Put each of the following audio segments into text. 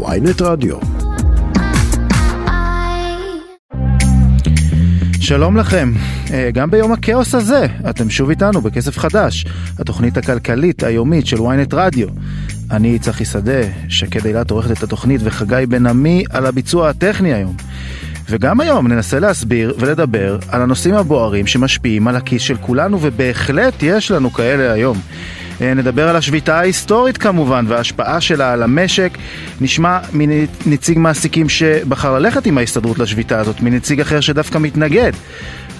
ויינט רדיו. שלום לכם, אה, גם ביום הכאוס הזה, אתם שוב איתנו בכסף חדש, התוכנית הכלכלית היומית של ynet רדיו. אני צחי שדה, שקד אילת עורכת את התוכנית וחגי בן עמי על הביצוע הטכני היום. וגם היום ננסה להסביר ולדבר על הנושאים הבוערים שמשפיעים על הכיס של כולנו, ובהחלט יש לנו כאלה היום. אה, נדבר על השביתה ההיסטורית כמובן וההשפעה שלה על המשק. נשמע מנציג מעסיקים שבחר ללכת עם ההסתדרות לשביתה הזאת, מנציג אחר שדווקא מתנגד.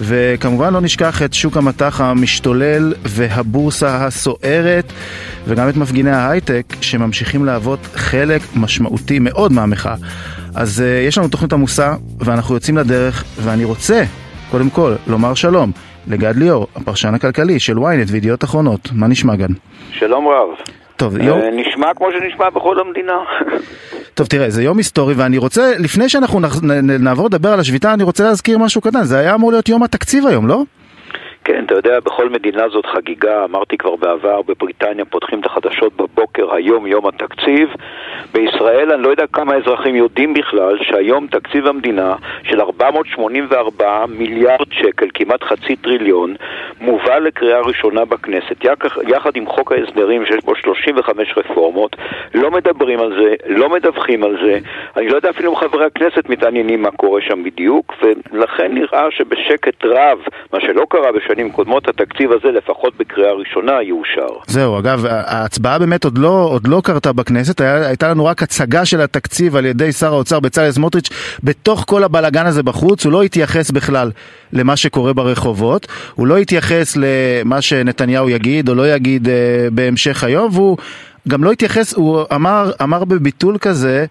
וכמובן לא נשכח את שוק המטח המשתולל והבורסה הסוערת וגם את מפגיני ההייטק שממשיכים להוות חלק משמעותי מאוד מהמחאה. אז uh, יש לנו תוכנית עמוסה ואנחנו יוצאים לדרך ואני רוצה קודם כל לומר שלום לגד ליאור, הפרשן הכלכלי של ynet וידיעות אחרונות. מה נשמע גד? שלום רב. טוב, יום... אה, נשמע כמו שנשמע בכל המדינה. טוב, תראה, זה יום היסטורי, ואני רוצה, לפני שאנחנו נעבור לדבר על השביתה, אני רוצה להזכיר משהו קטן. זה היה אמור להיות יום התקציב היום, לא? כן, אתה יודע, בכל מדינה זאת חגיגה, אמרתי כבר בעבר, בבריטניה פותחים את החדשות בבוקר, היום יום התקציב. בישראל אני לא יודע כמה אזרחים יודעים בכלל שהיום תקציב המדינה של 484 מיליארד שקל, כמעט חצי טריליון, מובא לקריאה ראשונה בכנסת, יחד עם חוק ההסדרים שיש בו 35 רפורמות, לא מדברים על זה, לא מדווחים על זה, אני לא יודע אפילו אם חברי הכנסת מתעניינים מה קורה שם בדיוק, ולכן נראה שבשקט רב, מה שלא קרה בשקט בשנים קודמות, התקציב הזה לפחות בקריאה ראשונה יאושר. זהו, אגב, ההצבעה באמת עוד לא, עוד לא קרתה בכנסת, היה, הייתה לנו רק הצגה של התקציב על ידי שר האוצר בצלאל סמוטריץ' בתוך כל הבלגן הזה בחוץ, הוא לא התייחס בכלל למה שקורה ברחובות, הוא לא התייחס למה שנתניהו יגיד או לא יגיד אה, בהמשך היום, והוא גם לא התייחס, הוא אמר, אמר בביטול כזה,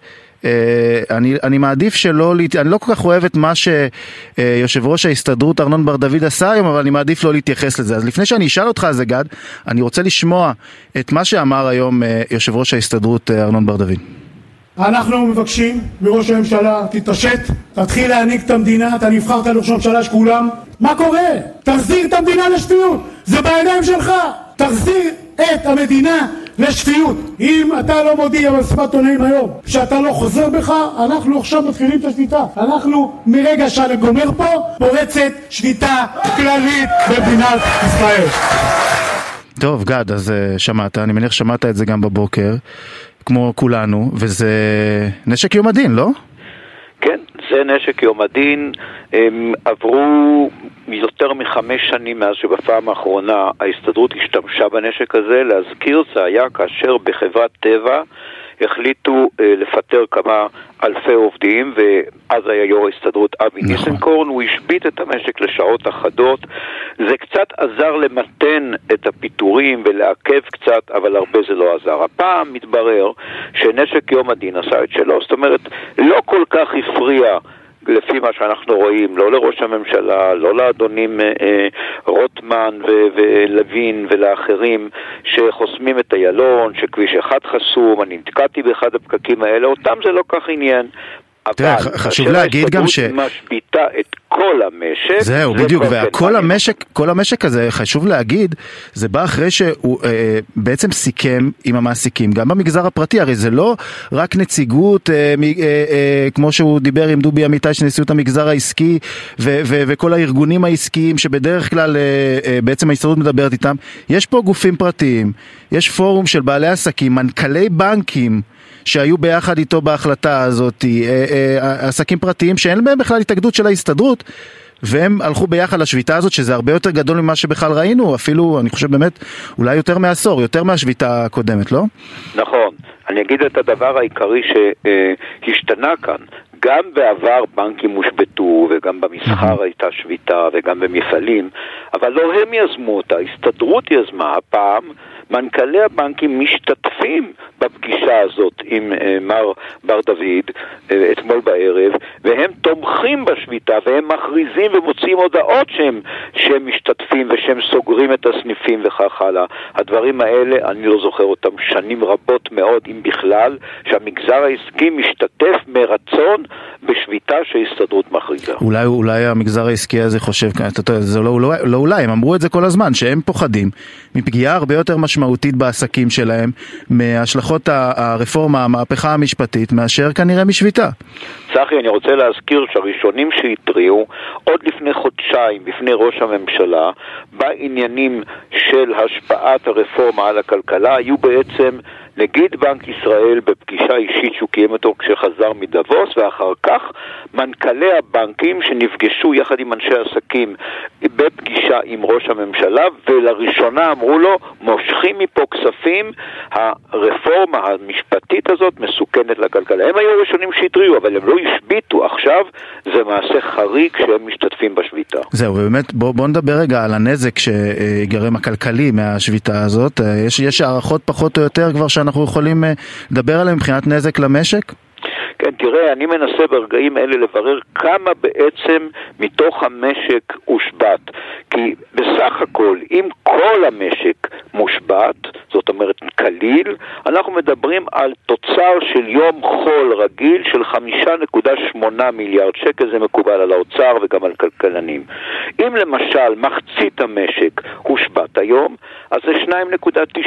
אני, אני מעדיף שלא, אני לא כל כך אוהב את מה שיושב ראש ההסתדרות ארנון בר דוד עשה היום, אבל אני מעדיף לא להתייחס לזה. אז לפני שאני אשאל אותך על זה, גד, אני רוצה לשמוע את מה שאמר היום אה, יושב ראש ההסתדרות אה, ארנון בר דוד. אנחנו מבקשים מראש הממשלה, תתעשת, תתחיל להנהיג את המדינה, אתה נבחרת לראש הממשלה של כולם. מה קורה? תחזיר את המדינה לשפיות, זה בידיים שלך. תחזיר את המדינה לשפיות. אם אתה לא מודיע במסיבת עונאים היום שאתה לא חוזר בך, אנחנו עכשיו מתחילים את השביתה. אנחנו מרגע שאני גומר פה, פורצת שביתה כללית במדינת ישראל. טוב, גד, אז uh, שמעת, אני מניח שמעת את זה גם בבוקר, כמו כולנו, וזה נשק יום הדין, לא? כן, זה נשק יום הדין. הם עברו יותר מחמש שנים מאז שבפעם האחרונה ההסתדרות השתמשה בנשק הזה. להזכיר, זה היה כאשר בחברת טבע החליטו אה, לפטר כמה אלפי עובדים, ואז היה יו"ר ההסתדרות אבי נכון. ניסנקורן, הוא השבית את המשק לשעות אחדות. זה קצת עזר למתן את הפיטורים ולעכב קצת, אבל הרבה זה לא עזר. הפעם מתברר שנשק יום הדין עשה את שלו, זאת אומרת, לא כל כך הפריע לפי מה שאנחנו רואים, לא לראש הממשלה, לא לאדונים אה, אה, רוטמן ו- ולוין ולאחרים שחוסמים את איילון, שכביש אחד חסום, אני נתקעתי באחד הפקקים האלה, אותם זה לא כך עניין. תראה, חשוב להגיד גם ש... משביתה את כל המשק. זהו, בדיוק, וכל המשק, כל המשק הזה, חשוב להגיד, זה בא אחרי שהוא אה, בעצם סיכם עם המעסיקים, גם במגזר הפרטי, הרי זה לא רק נציגות, אה, אה, אה, כמו שהוא דיבר עם דובי אמיתי של נשיאות המגזר העסקי, ו, ו, וכל הארגונים העסקיים שבדרך כלל אה, אה, בעצם ההסתדרות מדברת איתם, יש פה גופים פרטיים, יש פורום של בעלי עסקים, מנכ"לי בנקים, שהיו ביחד איתו בהחלטה הזאת, אה, אה, עסקים פרטיים שאין בהם בכלל התאגדות של ההסתדרות. והם הלכו ביחד לשביתה הזאת, שזה הרבה יותר גדול ממה שבכלל ראינו, אפילו, אני חושב באמת, אולי יותר מעשור, יותר מהשביתה הקודמת, לא? נכון. אני אגיד את הדבר העיקרי שהשתנה כאן. גם בעבר בנקים הושבתו, וגם במסחר הייתה שביתה, וגם במפעלים, אבל לא הם יזמו אותה, ההסתדרות יזמה הפעם. מנכ"לי הבנקים משתתפים בפגישה הזאת עם uh, מר בר דוד uh, אתמול בערב, והם תומכים בשביתה והם מכריזים ומוציאים הודעות שהם, שהם משתתפים ושהם סוגרים את הסניפים וכך הלאה. הדברים האלה, אני לא זוכר אותם שנים רבות מאוד, אם בכלל, שהמגזר העסקי משתתף מרצון בשביתה שההסתדרות מכריזה. אולי, אולי המגזר העסקי הזה חושב, זה לא, לא, לא אולי, הם אמרו את זה כל הזמן, שהם פוחדים מפגיעה הרבה יותר משמעותית בעסקים שלהם, מהשלכות הרפורמה, המהפכה המשפטית, מאשר כנראה משביתה. צחי, אני רוצה להזכיר שהראשונים שהתריעו, עוד לפני חודשיים, בפני ראש הממשלה, בעניינים של השפעת הרפורמה על הכלכלה, היו בעצם נגיד בנק ישראל בפגישה אישית שהוא קיים אותו כשחזר מדבוס, ואחר כך מנכ"לי הבנקים שנפגשו יחד עם אנשי עסקים בפגישה עם ראש הממשלה, ולראשונה אמרו לו, מושכים מפה כספים, הרפורמה המשפטית הזאת מסוכנת לכלכלה. הם היו הראשונים שהתריעו, אבל הם לא השביתו. עכשיו זה מעשה חריג שהם משתתפים בשביתה. זהו, ובאמת, בואו בוא נדבר רגע על הנזק שיגרם הכלכלי מהשביתה הזאת. יש, יש הערכות פחות או יותר כבר שאנחנו יכולים אה, לדבר עליהן מבחינת נזק למשק? כן, תראה, אני מנסה ברגעים אלה לברר כמה בעצם מתוך המשק הושבת. כי בסך הכל, אם כל המשק מושבת, זאת אומרת כליל, אנחנו מדברים על תוצר של יום חול רגיל של 5.8 מיליארד שקל, זה מקובל על האוצר וגם על כלכלנים. אם למשל מחצית המשק הושבת היום, אז זה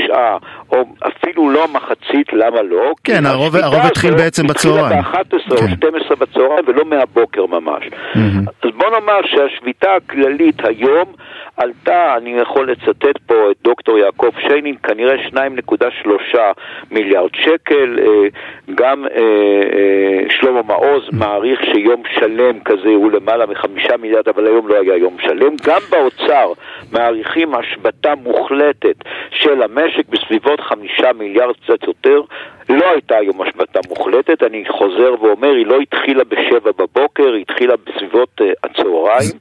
2.9, או אפילו לא מחצית, למה לא? כן, הרוב, התחיל בעצם בצהריים. התחילה ב-11 כן. או 12 בצהריים ולא מהבוקר ממש. אז בוא נאמר שהשביתה הכללית היום עלתה, אני יכול לצטט פה את דוקטור יעקב שיינין, כנראה 2.3 מיליארד שקל, אה, גם אה, אה, שלמה מעוז מעריך שיום שלם כזה הוא למעלה מחמישה מיליארד, אבל היום לא היה יום שלם. גם באוצר מעריכים השבתה מוחלטת של המשק בסביבות חמישה מיליארד, קצת יותר. לא הייתה היום השבתה מוחלטת, אני חוזר ואומר, היא לא התחילה בשבע בבוקר, היא התחילה בסביבות הצהריים,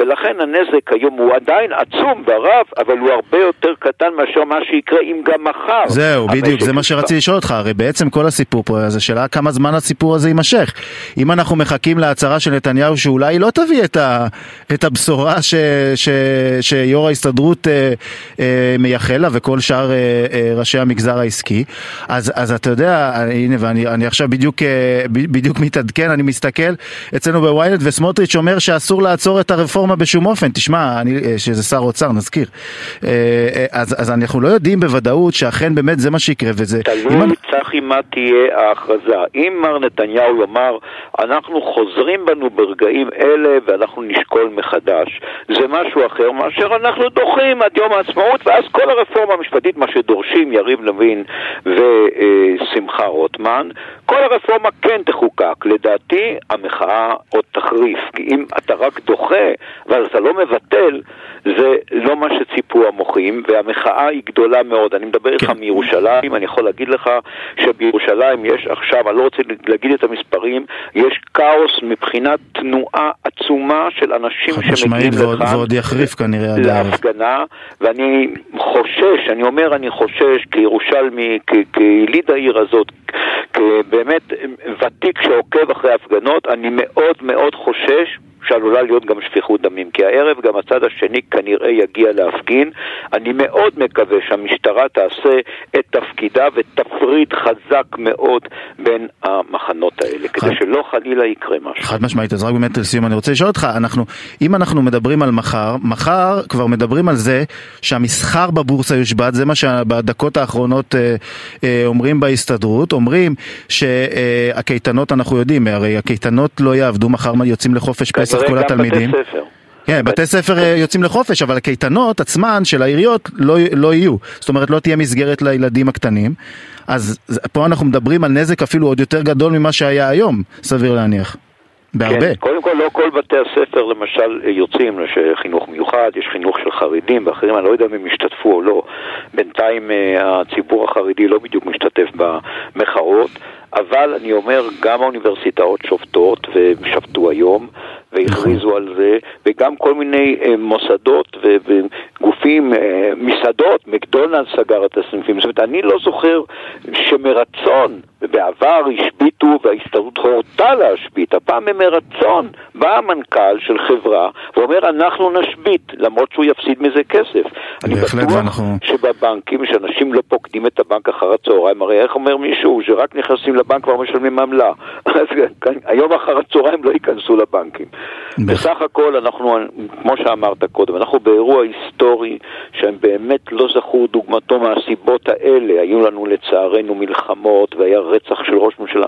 ולכן הנזק היום הוא עדיין עצום ורב, אבל הוא הרבה יותר קטן מאשר מה שיקרה אם גם מחר. זהו, בדיוק, זה מה שרציתי לשאול אותך, הרי בעצם כל הסיפור פה, זה שאלה כמה זמן הסיפור הזה יימשך. אם אנחנו מחכים להצהרה של נתניהו שאולי לא תביא את, ה, את הבשורה ש, ש, שיו"ר ההסתדרות אה, אה, מייחל לה וכל שאר אה, אה, ראשי המגזר העסקי, אז, אז אתה יודע, הנה, ואני עכשיו בדיוק, אה, בדיוק מתעדכן, אני מסתכל אצלנו בוויינט, וסמוטריץ' אומר שאסור לעצור את הרפורמה בשום אופן. תשמע, אני, אה, שזה שר אוצר, נזכיר. אה, אז, אז אנחנו לא יודעים בוודאות שאכן באמת זה מה שיקרה, וזה... תלוי, אני... צחי, מה תהיה ההכרזה. אם מר נתניהו יאמר, אנחנו חוזרים בנו ברגעים אלה ואנחנו נשקול מחדש, זה משהו אחר מאשר אנחנו דוחים עד יום העצמאות, ואז כל הרפורמה המשפטית, מה שדורשים יריב לוין ו... שמחה רוטמן, כל הרפורמה כן תחוקק. לדעתי, המחאה עוד תחריף. כי אם אתה רק דוחה, אבל אתה לא מבטל, זה לא מה שציפו המוחים, והמחאה היא גדולה מאוד. אני מדבר איתך כן. מירושלים, אני יכול להגיד לך שבירושלים יש עכשיו, אני לא רוצה להגיד את המספרים, יש כאוס מבחינת תנועה עצומה של אנשים שמגיעים לכאן. ועוד יחריף כנראה להפגנה, ואני חושש, אני אומר אני חושש כירושלמי, כיליד העיר הזאת, כבאמת ותיק שעוקב אחרי הפגנות, אני מאוד מאוד חושש שעלולה להיות גם שפיכות דמים, כי הערב גם הצד השני כנראה יגיע להפגין. אני מאוד מקווה שהמשטרה תעשה את תפקידה ותפריד חזק מאוד בין המחנות האלה, חד... כדי שלא חלילה יקרה משהו. חד משמעית, אז רק באמת לסיום אני רוצה לשאול אותך, אנחנו, אם אנחנו מדברים על מחר, מחר כבר מדברים על זה שהמסחר בבורסה יושבת, זה מה שבדקות האחרונות אה, אה, אומרים בהסתדרות, אומרים שהקייטנות, אנחנו יודעים, הרי הקייטנות לא יעבדו, מחר יוצאים לחופש פסח. כל התלמידים. כן, בתי ספר אה, יוצאים לחופש, אבל הקייטנות עצמן של העיריות לא, לא יהיו. זאת אומרת, לא תהיה מסגרת לילדים הקטנים. אז פה אנחנו מדברים על נזק אפילו עוד יותר גדול ממה שהיה היום, סביר להניח. בהרבה. כן, קודם כל לא כל בתי הספר למשל יוצאים, יש חינוך מיוחד, יש חינוך של חרדים ואחרים, אני לא יודע אם הם ישתתפו או לא. בינתיים אה, הציבור החרדי לא בדיוק משתתף במחאות, אבל אני אומר, גם האוניברסיטאות שובתות, והם שבתו היום, והכריזו על זה, וגם כל מיני אה, מוסדות וגופים, אה, מסעדות, מקדונלדס סגר את הסניפים. זאת אומרת, אני לא זוכר שמרצון, ובעבר השביתו וההסתדרות הורתה להשבית, הפעם מרצון בא המנכ"ל של חברה ואומר אנחנו נשבית, למרות שהוא יפסיד מזה כסף. אני בטוח ואנחנו... שבבנקים, שאנשים לא פוקדים את הבנק אחר הצהריים, הרי איך אומר מישהו שרק נכנסים לבנק כבר משלמים עמלה, אז היום אחר הצהריים לא ייכנסו לבנקים. בסך הכל אנחנו, כמו שאמרת קודם, אנחנו באירוע היסטורי שהם באמת לא זכו דוגמתו מהסיבות האלה, היו לנו לצערנו מלחמות והיה רצח של ראש ממשלה.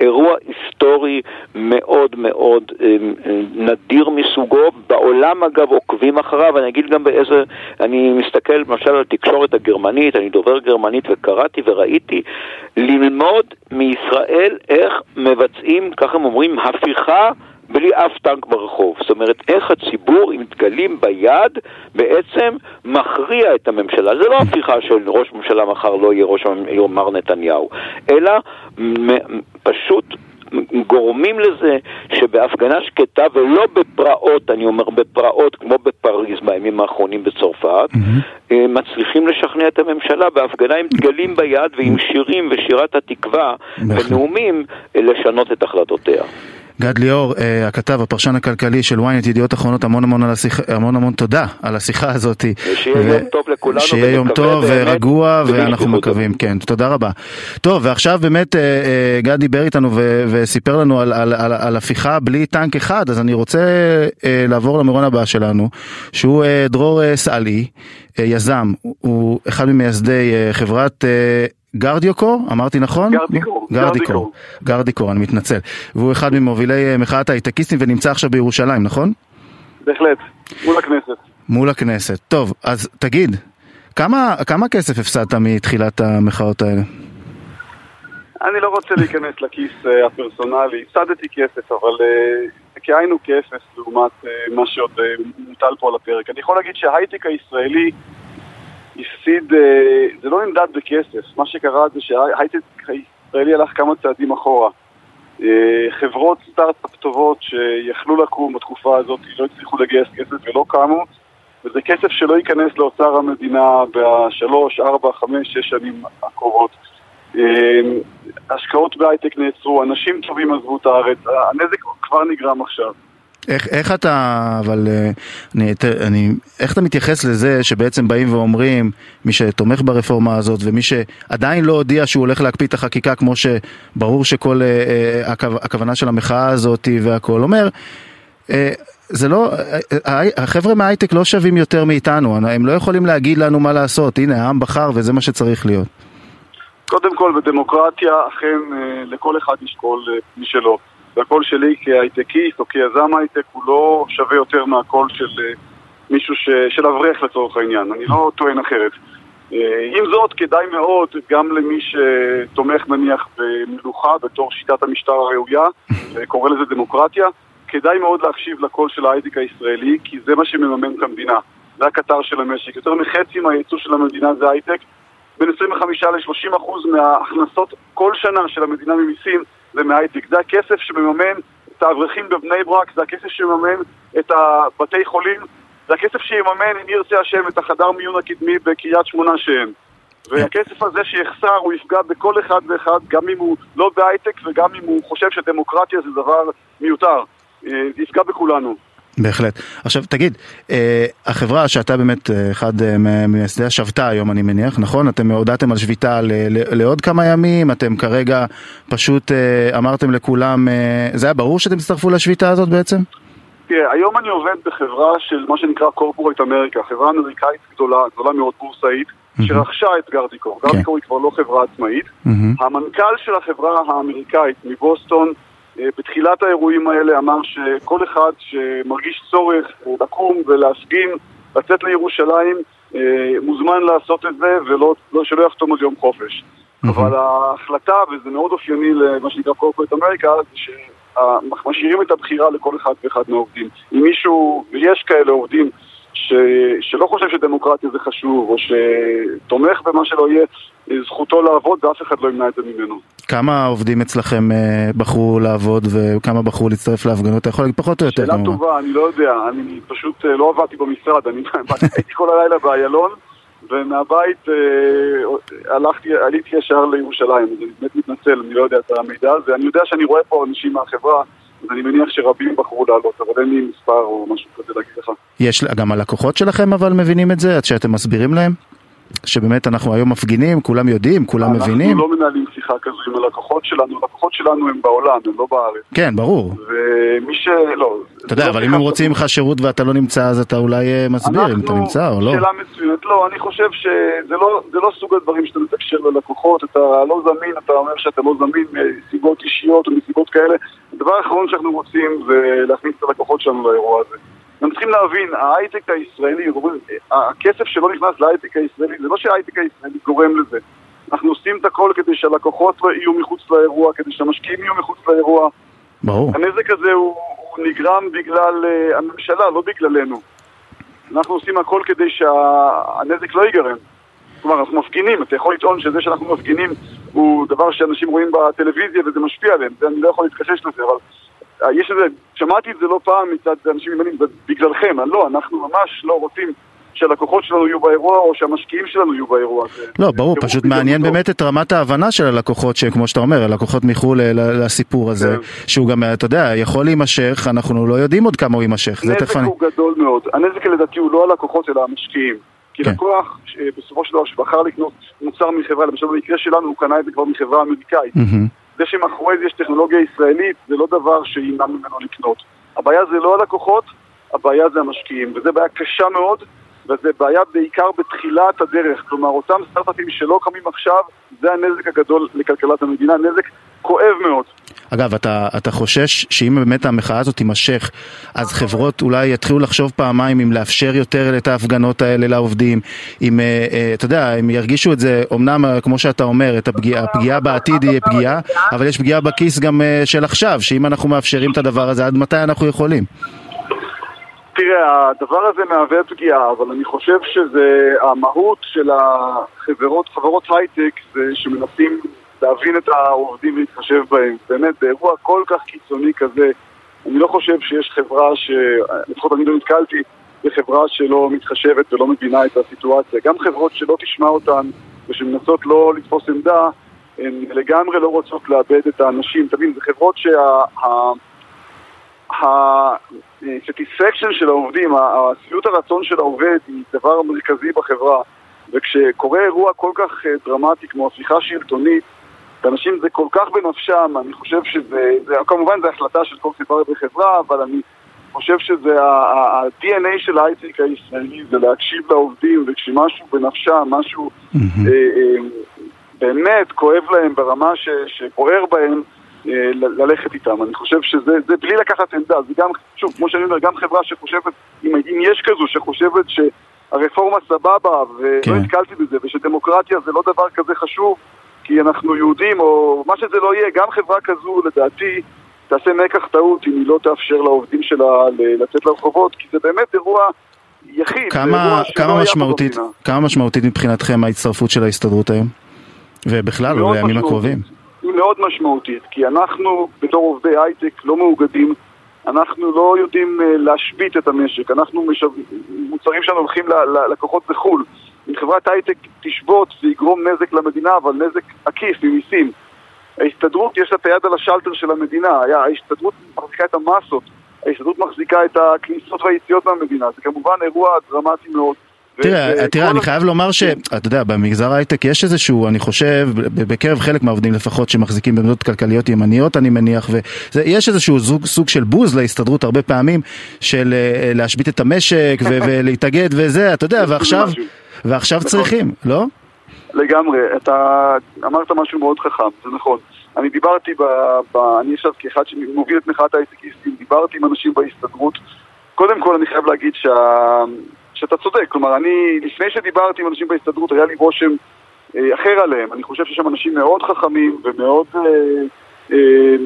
אירוע היסטורי מאוד מאוד אה, אה, נדיר מסוגו, בעולם אגב עוקבים אחריו, ואני אגיד גם באיזה, אני מסתכל למשל על התקשורת הגרמנית, אני דובר גרמנית וקראתי וראיתי, ללמוד מישראל איך מבצעים, ככה הם אומרים, הפיכה בלי אף טנק ברחוב. זאת אומרת, איך הציבור עם דגלים ביד בעצם מכריע את הממשלה. זה לא הפיכה של ראש ממשלה מחר לא יהיה ראש מר נתניהו, אלא פשוט גורמים לזה שבהפגנה שקטה ולא בפרעות, אני אומר בפרעות כמו בפריז בימים האחרונים בצרפת, mm-hmm. מצליחים לשכנע את הממשלה בהפגנה עם דגלים ביד ועם שירים ושירת התקווה ונאומים לשנות את החלטותיה. גד ליאור, אה, הכתב, הפרשן הכלכלי של ynet ידיעות אחרונות, המון המון, השיח, המון המון תודה על השיחה הזאת. שיהיה ו... יום טוב לכולנו. שיהיה יום טוב ורגוע, ואנחנו מקווים, כן, תודה רבה. טוב, ועכשיו באמת אה, אה, גד דיבר איתנו ו- וסיפר לנו על, על, על, על הפיכה בלי טנק אחד, אז אני רוצה לעבור למירון הבא שלנו, שהוא דרור סאלי, יזם, הוא אחד ממייסדי חברת גרדיוקור, אמרתי נכון? גרדיקור. גרדיקור, גרדיקור, אני מתנצל. והוא אחד ממובילי אה, מחאת ההייטקיסטים ונמצא עכשיו בירושלים, נכון? בהחלט, מול הכנסת. מול הכנסת. טוב, אז תגיד, כמה, כמה כסף הפסדת מתחילת המחאות האלה? אני לא רוצה להיכנס לכיס uh, הפרסונלי, הפסדתי כסף, אבל uh, כאין כאפס לעומת uh, מה שעוד uh, מוטל פה על הפרק. אני יכול להגיד שההייטק הישראלי הפסיד, אה, זה לא נמדד בכסף, מה שקרה זה שההייטק הישראלי הלך כמה צעדים אחורה. אה, חברות סטארט-אפ טובות שיכלו לקום בתקופה הזאת לא הצליחו לגייס כסף ולא קמו וזה כסף שלא ייכנס לאוצר המדינה בשלוש, ארבע, חמש, שש שנים הקרובות. אה, השקעות בהייטק נעצרו, אנשים טובים עזבו את הארץ, הנזק כבר נגרם עכשיו. איך, איך אתה, אבל אה, אני, אני, איך אתה מתייחס לזה שבעצם באים ואומרים, מי שתומך ברפורמה הזאת ומי שעדיין לא הודיע שהוא הולך להקפיא את החקיקה כמו שברור שכל אה, אה, הכוונה של המחאה הזאת והכל אומר, זה לא, החבר'ה מההייטק לא שווים יותר מאיתנו, הם לא יכולים להגיד לנו מה לעשות, הנה העם בחר וזה מה שצריך להיות. קודם כל בדמוקרטיה אכן לכל אחד יש קול משלו. והקול שלי כהייטקיסט או כיזם הייטק הוא לא שווה יותר מהקול של אה, מישהו ש... של אברך לצורך העניין, אני לא טוען אחרת. אה, עם זאת, כדאי מאוד גם למי שתומך נניח במלוכה בתור שיטת המשטר הראויה, וקורא לזה דמוקרטיה, כדאי מאוד להקשיב לקול של ההייטק הישראלי, כי זה מה שמממן את המדינה. זה הקטר של המשק. יותר מחצי מהייצוא של המדינה זה הייטק. בין 25 ל-30 אחוז מההכנסות כל שנה של המדינה ממיסים זה מהייטק. זה הכסף שמממן את האברכים בבני ברק, זה הכסף שמממן את הבתי חולים, זה הכסף שיממן, אם ירצה השם, את החדר מיון הקדמי בקריית שמונה שאין. והכסף הזה שיחסר, הוא יפגע בכל אחד ואחד, גם אם הוא לא בהייטק וגם אם הוא חושב שדמוקרטיה זה דבר מיותר. אה, יפגע בכולנו. בהחלט. עכשיו תגיד, אה, החברה שאתה באמת אה, אחד אה, ממייסדיה שבתה היום אני מניח, נכון? אתם הודעתם על שביתה לעוד כמה ימים, אתם כרגע פשוט אמרתם לכולם, זה היה ברור שאתם תצטרפו לשביתה הזאת בעצם? תראה, היום אני עובד בחברה של מה שנקרא קורפורט אמריקה, חברה אמריקאית גדולה, גדולה מאוד בורסאית, שרכשה את גרדיקור. כן. גרדיקור היא כבר לא חברה עצמאית. המנכ"ל של החברה האמריקאית מבוסטון בתחילת האירועים האלה אמר שכל אחד שמרגיש צורך אה, לקום ולהפגין, לצאת לירושלים, אה, מוזמן לעשות את זה ולא לא, שלא יחתום על יום חופש. Mm-hmm. אבל ההחלטה, וזה מאוד אופייני למה שנקרא קורפרט אמריקה, זה שמשאירים את הבחירה לכל אחד ואחד מהעובדים. אם מישהו, ויש כאלה עובדים ש, שלא חושב שדמוקרטיה זה חשוב, או שתומך במה שלא יהיה, זכותו לעבוד ואף אחד לא ימנע את זה ממנו. כמה עובדים אצלכם אה, בחרו לעבוד וכמה בחרו להצטרף להפגנות? אתה יכול להגיד פחות או יותר שאלה כמובן. טובה, אני לא יודע, אני פשוט אה, לא עבדתי במשרד, אני הייתי כל הלילה באיילון, ומהבית אה, הלכתי, עליתי ישר לירושלים, אני באמת מתנצל, אני לא יודע את המידע הזה, אני יודע שאני רואה פה אנשים מהחברה, אני מניח שרבים בחרו לעלות, אבל אין לי מספר או משהו כזה להגיד לך. יש גם הלקוחות שלכם אבל מבינים את זה? עד שאתם מסבירים להם? שבאמת אנחנו היום מפגינים, כולם יודעים, כולם מבינים? אנחנו לא מנהלים שיחה כזו עם הלקוחות שלנו, הלקוחות שלנו הם בעולם, הם לא בארץ. כן, ברור. ומי ש... לא... אתה יודע, לא אבל אם הם רוצים ממך שירות ואתה לא נמצא, אז אתה אולי אה, מסביר אם אתה נמצא או לא. שאלה מצוינת. לא, אני חושב שזה לא, זה לא סוג הדברים שאתה מתקשר ללקוחות, אתה לא זמין, אתה אומר שאתה לא זמין מסיבות אישיות או מסיבות כאלה. הדבר האחרון שאנחנו רוצים זה להכניס את הלקוחות שלנו לאירוע הזה. הם צריכים להבין, ההייטק הישראלי, הכסף שלא נכנס להייטק הישראלי, זה לא שההייטק הישראלי גורם לזה. אנחנו עושים את הכל כדי שהלקוחות יהיו מחוץ לאירוע, כדי שהמשקיעים יהיו מחוץ לאירוע. ברור. הנזק הזה הוא, הוא נגרם בגלל uh, הממשלה, לא בגללנו. אנחנו עושים הכל כדי שהנזק לא ייגרם. כלומר, אנחנו מפגינים, אתה יכול לטעון שזה שאנחנו מפגינים הוא דבר שאנשים רואים בטלוויזיה וזה משפיע עליהם, זה אני לא יכול להתכחש לזה, אבל יש איזה, שמעתי את זה לא פעם מצד אנשים ימנים, בגללכם, לא, אנחנו ממש לא רוצים שהלקוחות שלנו יהיו באירוע או שהמשקיעים שלנו יהיו באירוע. לא, ברור, פשוט מעניין באמת את רמת ההבנה של הלקוחות, שכמו שאתה אומר, הלקוחות מחו"ל לסיפור הזה, שהוא גם, אתה יודע, יכול להימשך, אנחנו לא יודעים עוד כמה הוא יימשך. הנזק הוא גדול מאוד, הנזק לדעתי הוא לא הלקוחות אלא המשקיעים. כי לקוח, בסופו של דבר, שבחר לקנות מוצר מחברה, למשל במקרה שלנו, הוא קנה את זה כבר מחברה אמריקאית. זה שמאחורי זה יש טכנולוגיה ישראלית, זה לא דבר שימנע ממנו לקנות. הבעיה זה לא הלקוחות, הבעיה זה המשקיעים, וזו בעיה קשה מאוד, וזו בעיה בעיקר בתחילת הדרך. כלומר, אותם סטארט-אפים שלא קמים עכשיו, זה הנזק הגדול לכלכלת המדינה, נזק כואב מאוד. אגב, אתה, אתה חושש שאם באמת המחאה הזאת תימשך, אז חברות אולי יתחילו לחשוב פעמיים אם לאפשר יותר את ההפגנות האלה לעובדים, אם, אה, אה, אתה יודע, הם ירגישו את זה, אמנם, כמו שאתה אומר, את הפגיעה, הפגיעה בעתיד יהיה פגיעה, אבל יש פגיעה בכיס גם אה, של עכשיו, שאם אנחנו מאפשרים את הדבר הזה, עד מתי אנחנו יכולים? תראה, הדבר הזה מהווה פגיעה, אבל אני חושב שזה המהות של החברות, חברות הייטק, זה שמנסים להבין את העובדים ולהתחשב בהם. באמת, באירוע כל כך קיצוני כזה, אני לא חושב שיש חברה ש... לפחות אני לא נתקלתי בחברה שלא מתחשבת ולא מבינה את הסיטואציה. גם חברות שלא תשמע אותן ושמנסות לא לתפוס עמדה, הן לגמרי לא רוצות לאבד את האנשים. תבין, זה חברות שה... ה-satisfaction של העובדים, השביעות הרצון של העובד היא דבר מרכזי בחברה וכשקורה אירוע כל כך דרמטי כמו הפיכה שלטונית לאנשים זה כל כך בנפשם, אני חושב שזה, זה, כמובן זו החלטה של כל חברה בחברה, אבל אני חושב שזה ה-DNA של ההייטק הישראלי, זה להקשיב לעובדים, וכשמשהו בנפשם, משהו mm-hmm. אה, אה, באמת כואב להם ברמה ש, שבוער בהם, אה, ללכת איתם. אני חושב שזה זה בלי לקחת עמדה, זה גם, שוב, כמו שאני אומר, גם חברה שחושבת, אם, אם יש כזו שחושבת שהרפורמה סבבה, ולא כן. נתקלתי בזה, ושדמוקרטיה זה לא דבר כזה חשוב, כי אנחנו יהודים, או מה שזה לא יהיה, גם חברה כזו, לדעתי, תעשה מקח טעות אם היא לא תאפשר לעובדים שלה לצאת לרחובות, כי זה באמת אירוע יחיד, כמה, כמה משמעותית, כמה משמעותית מבחינתכם ההצטרפות של ההסתדרות היום? ובכלל, או לימים הקרובים? היא מאוד משמעותית, כי אנחנו בתור עובדי הייטק לא מאוגדים, אנחנו לא יודעים להשבית את המשק, אנחנו משב... מוצרים שלנו הולכים ללקוחות בחו"ל. אם חברת הייטק תשבות זה יגרום נזק למדינה, אבל נזק עקיף ממיסים. ההסתדרות יש לה את היד על השלטר של המדינה, ההסתדרות מחזיקה את המסות, ההסתדרות מחזיקה את הכניסות והיציאות מהמדינה, זה כמובן אירוע דרמטי מאוד. תראה, תראה, אני חייב לומר שאתה יודע, במגזר ההייטק יש איזשהו, אני חושב, בקרב חלק מהעובדים לפחות שמחזיקים בעמדות כלכליות ימניות, אני מניח, ויש איזשהו סוג של בוז להסתדרות הרבה פעמים, של להשבית את המשק ולהתאגד וזה, אתה יודע, ועכשיו... ועכשיו נכון. צריכים, לא? לגמרי, אתה אמרת משהו מאוד חכם, זה נכון. אני דיברתי, ב, ב, אני עכשיו כאחד שמוביל את מחאת ההייטקיסטים, דיברתי עם אנשים בהסתדרות. קודם כל אני חייב להגיד שה, שאתה צודק, כלומר אני, לפני שדיברתי עם אנשים בהסתדרות היה לי רושם אה, אחר עליהם. אני חושב שיש שם אנשים מאוד חכמים ומאוד אה, אה,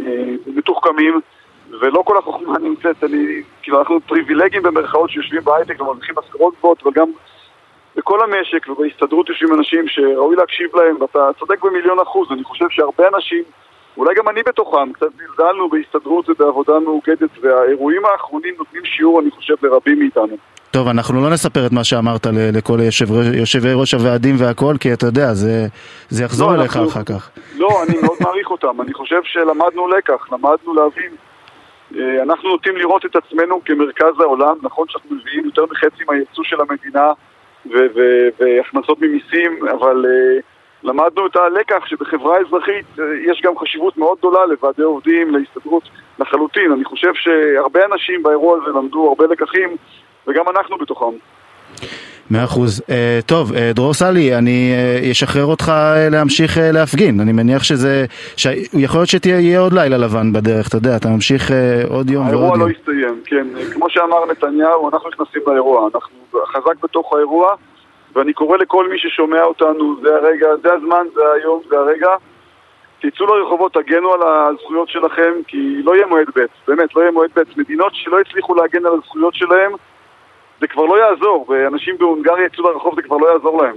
אה, מתוחכמים. ולא כל החוכמה נמצאת, אני, כאילו אנחנו פריבילגים במרכאות שיושבים בהייטק ומרוויחים משכורות גבוהות, אבל גם בכל המשק ובהסתדרות יושבים אנשים שראוי להקשיב להם, ואתה צודק במיליון אחוז, אני חושב שהרבה אנשים, אולי גם אני בתוכם, קצת זלזלנו בהסתדרות ובעבודה מאוגדת, והאירועים האחרונים נותנים שיעור, אני חושב, לרבים מאיתנו. טוב, אנחנו לא נספר את מה שאמרת לכל יושבי ראש הוועדים והכל, כי אתה יודע, זה, זה יחזור לא, אליך אנחנו, אחר כך. לא, אני מאוד מעריך אותם. אני חושב שלמדנו לקח, למדנו להבין. אה, אנחנו נוטים לראות את עצמנו כמרכז העולם. נכון שאנחנו מביאים יותר מחצי מהייצוא של המדינה והכנסות ממיסים, אבל uh, למדנו את הלקח שבחברה אזרחית uh, יש גם חשיבות מאוד גדולה לוועדי עובדים, להסתדרות לחלוטין. אני חושב שהרבה אנשים באירוע הזה למדו הרבה לקחים, וגם אנחנו בתוכם. מאה אחוז. Uh, טוב, uh, דרור סלי, אני אשחרר uh, אותך uh, להמשיך uh, להפגין. אני מניח שזה... ש... יכול להיות שתהיה עוד לילה לבן בדרך, אתה יודע, אתה ממשיך uh, עוד יום ועוד יום. האירוע לא יסתיים, כן. כמו שאמר נתניהו, אנחנו נכנסים לאירוע. אנחנו חזק בתוך האירוע, ואני קורא לכל מי ששומע אותנו, זה הרגע, זה הזמן, זה היום, זה הרגע. תצאו לרחובות, תגנו על הזכויות שלכם, כי לא יהיה מועד ב', באמת, לא יהיה מועד ב'. מדינות שלא הצליחו להגן על הזכויות שלהם, זה כבר לא יעזור, ואנשים בהונגריה יצאו לרחוב, זה כבר לא יעזור להם.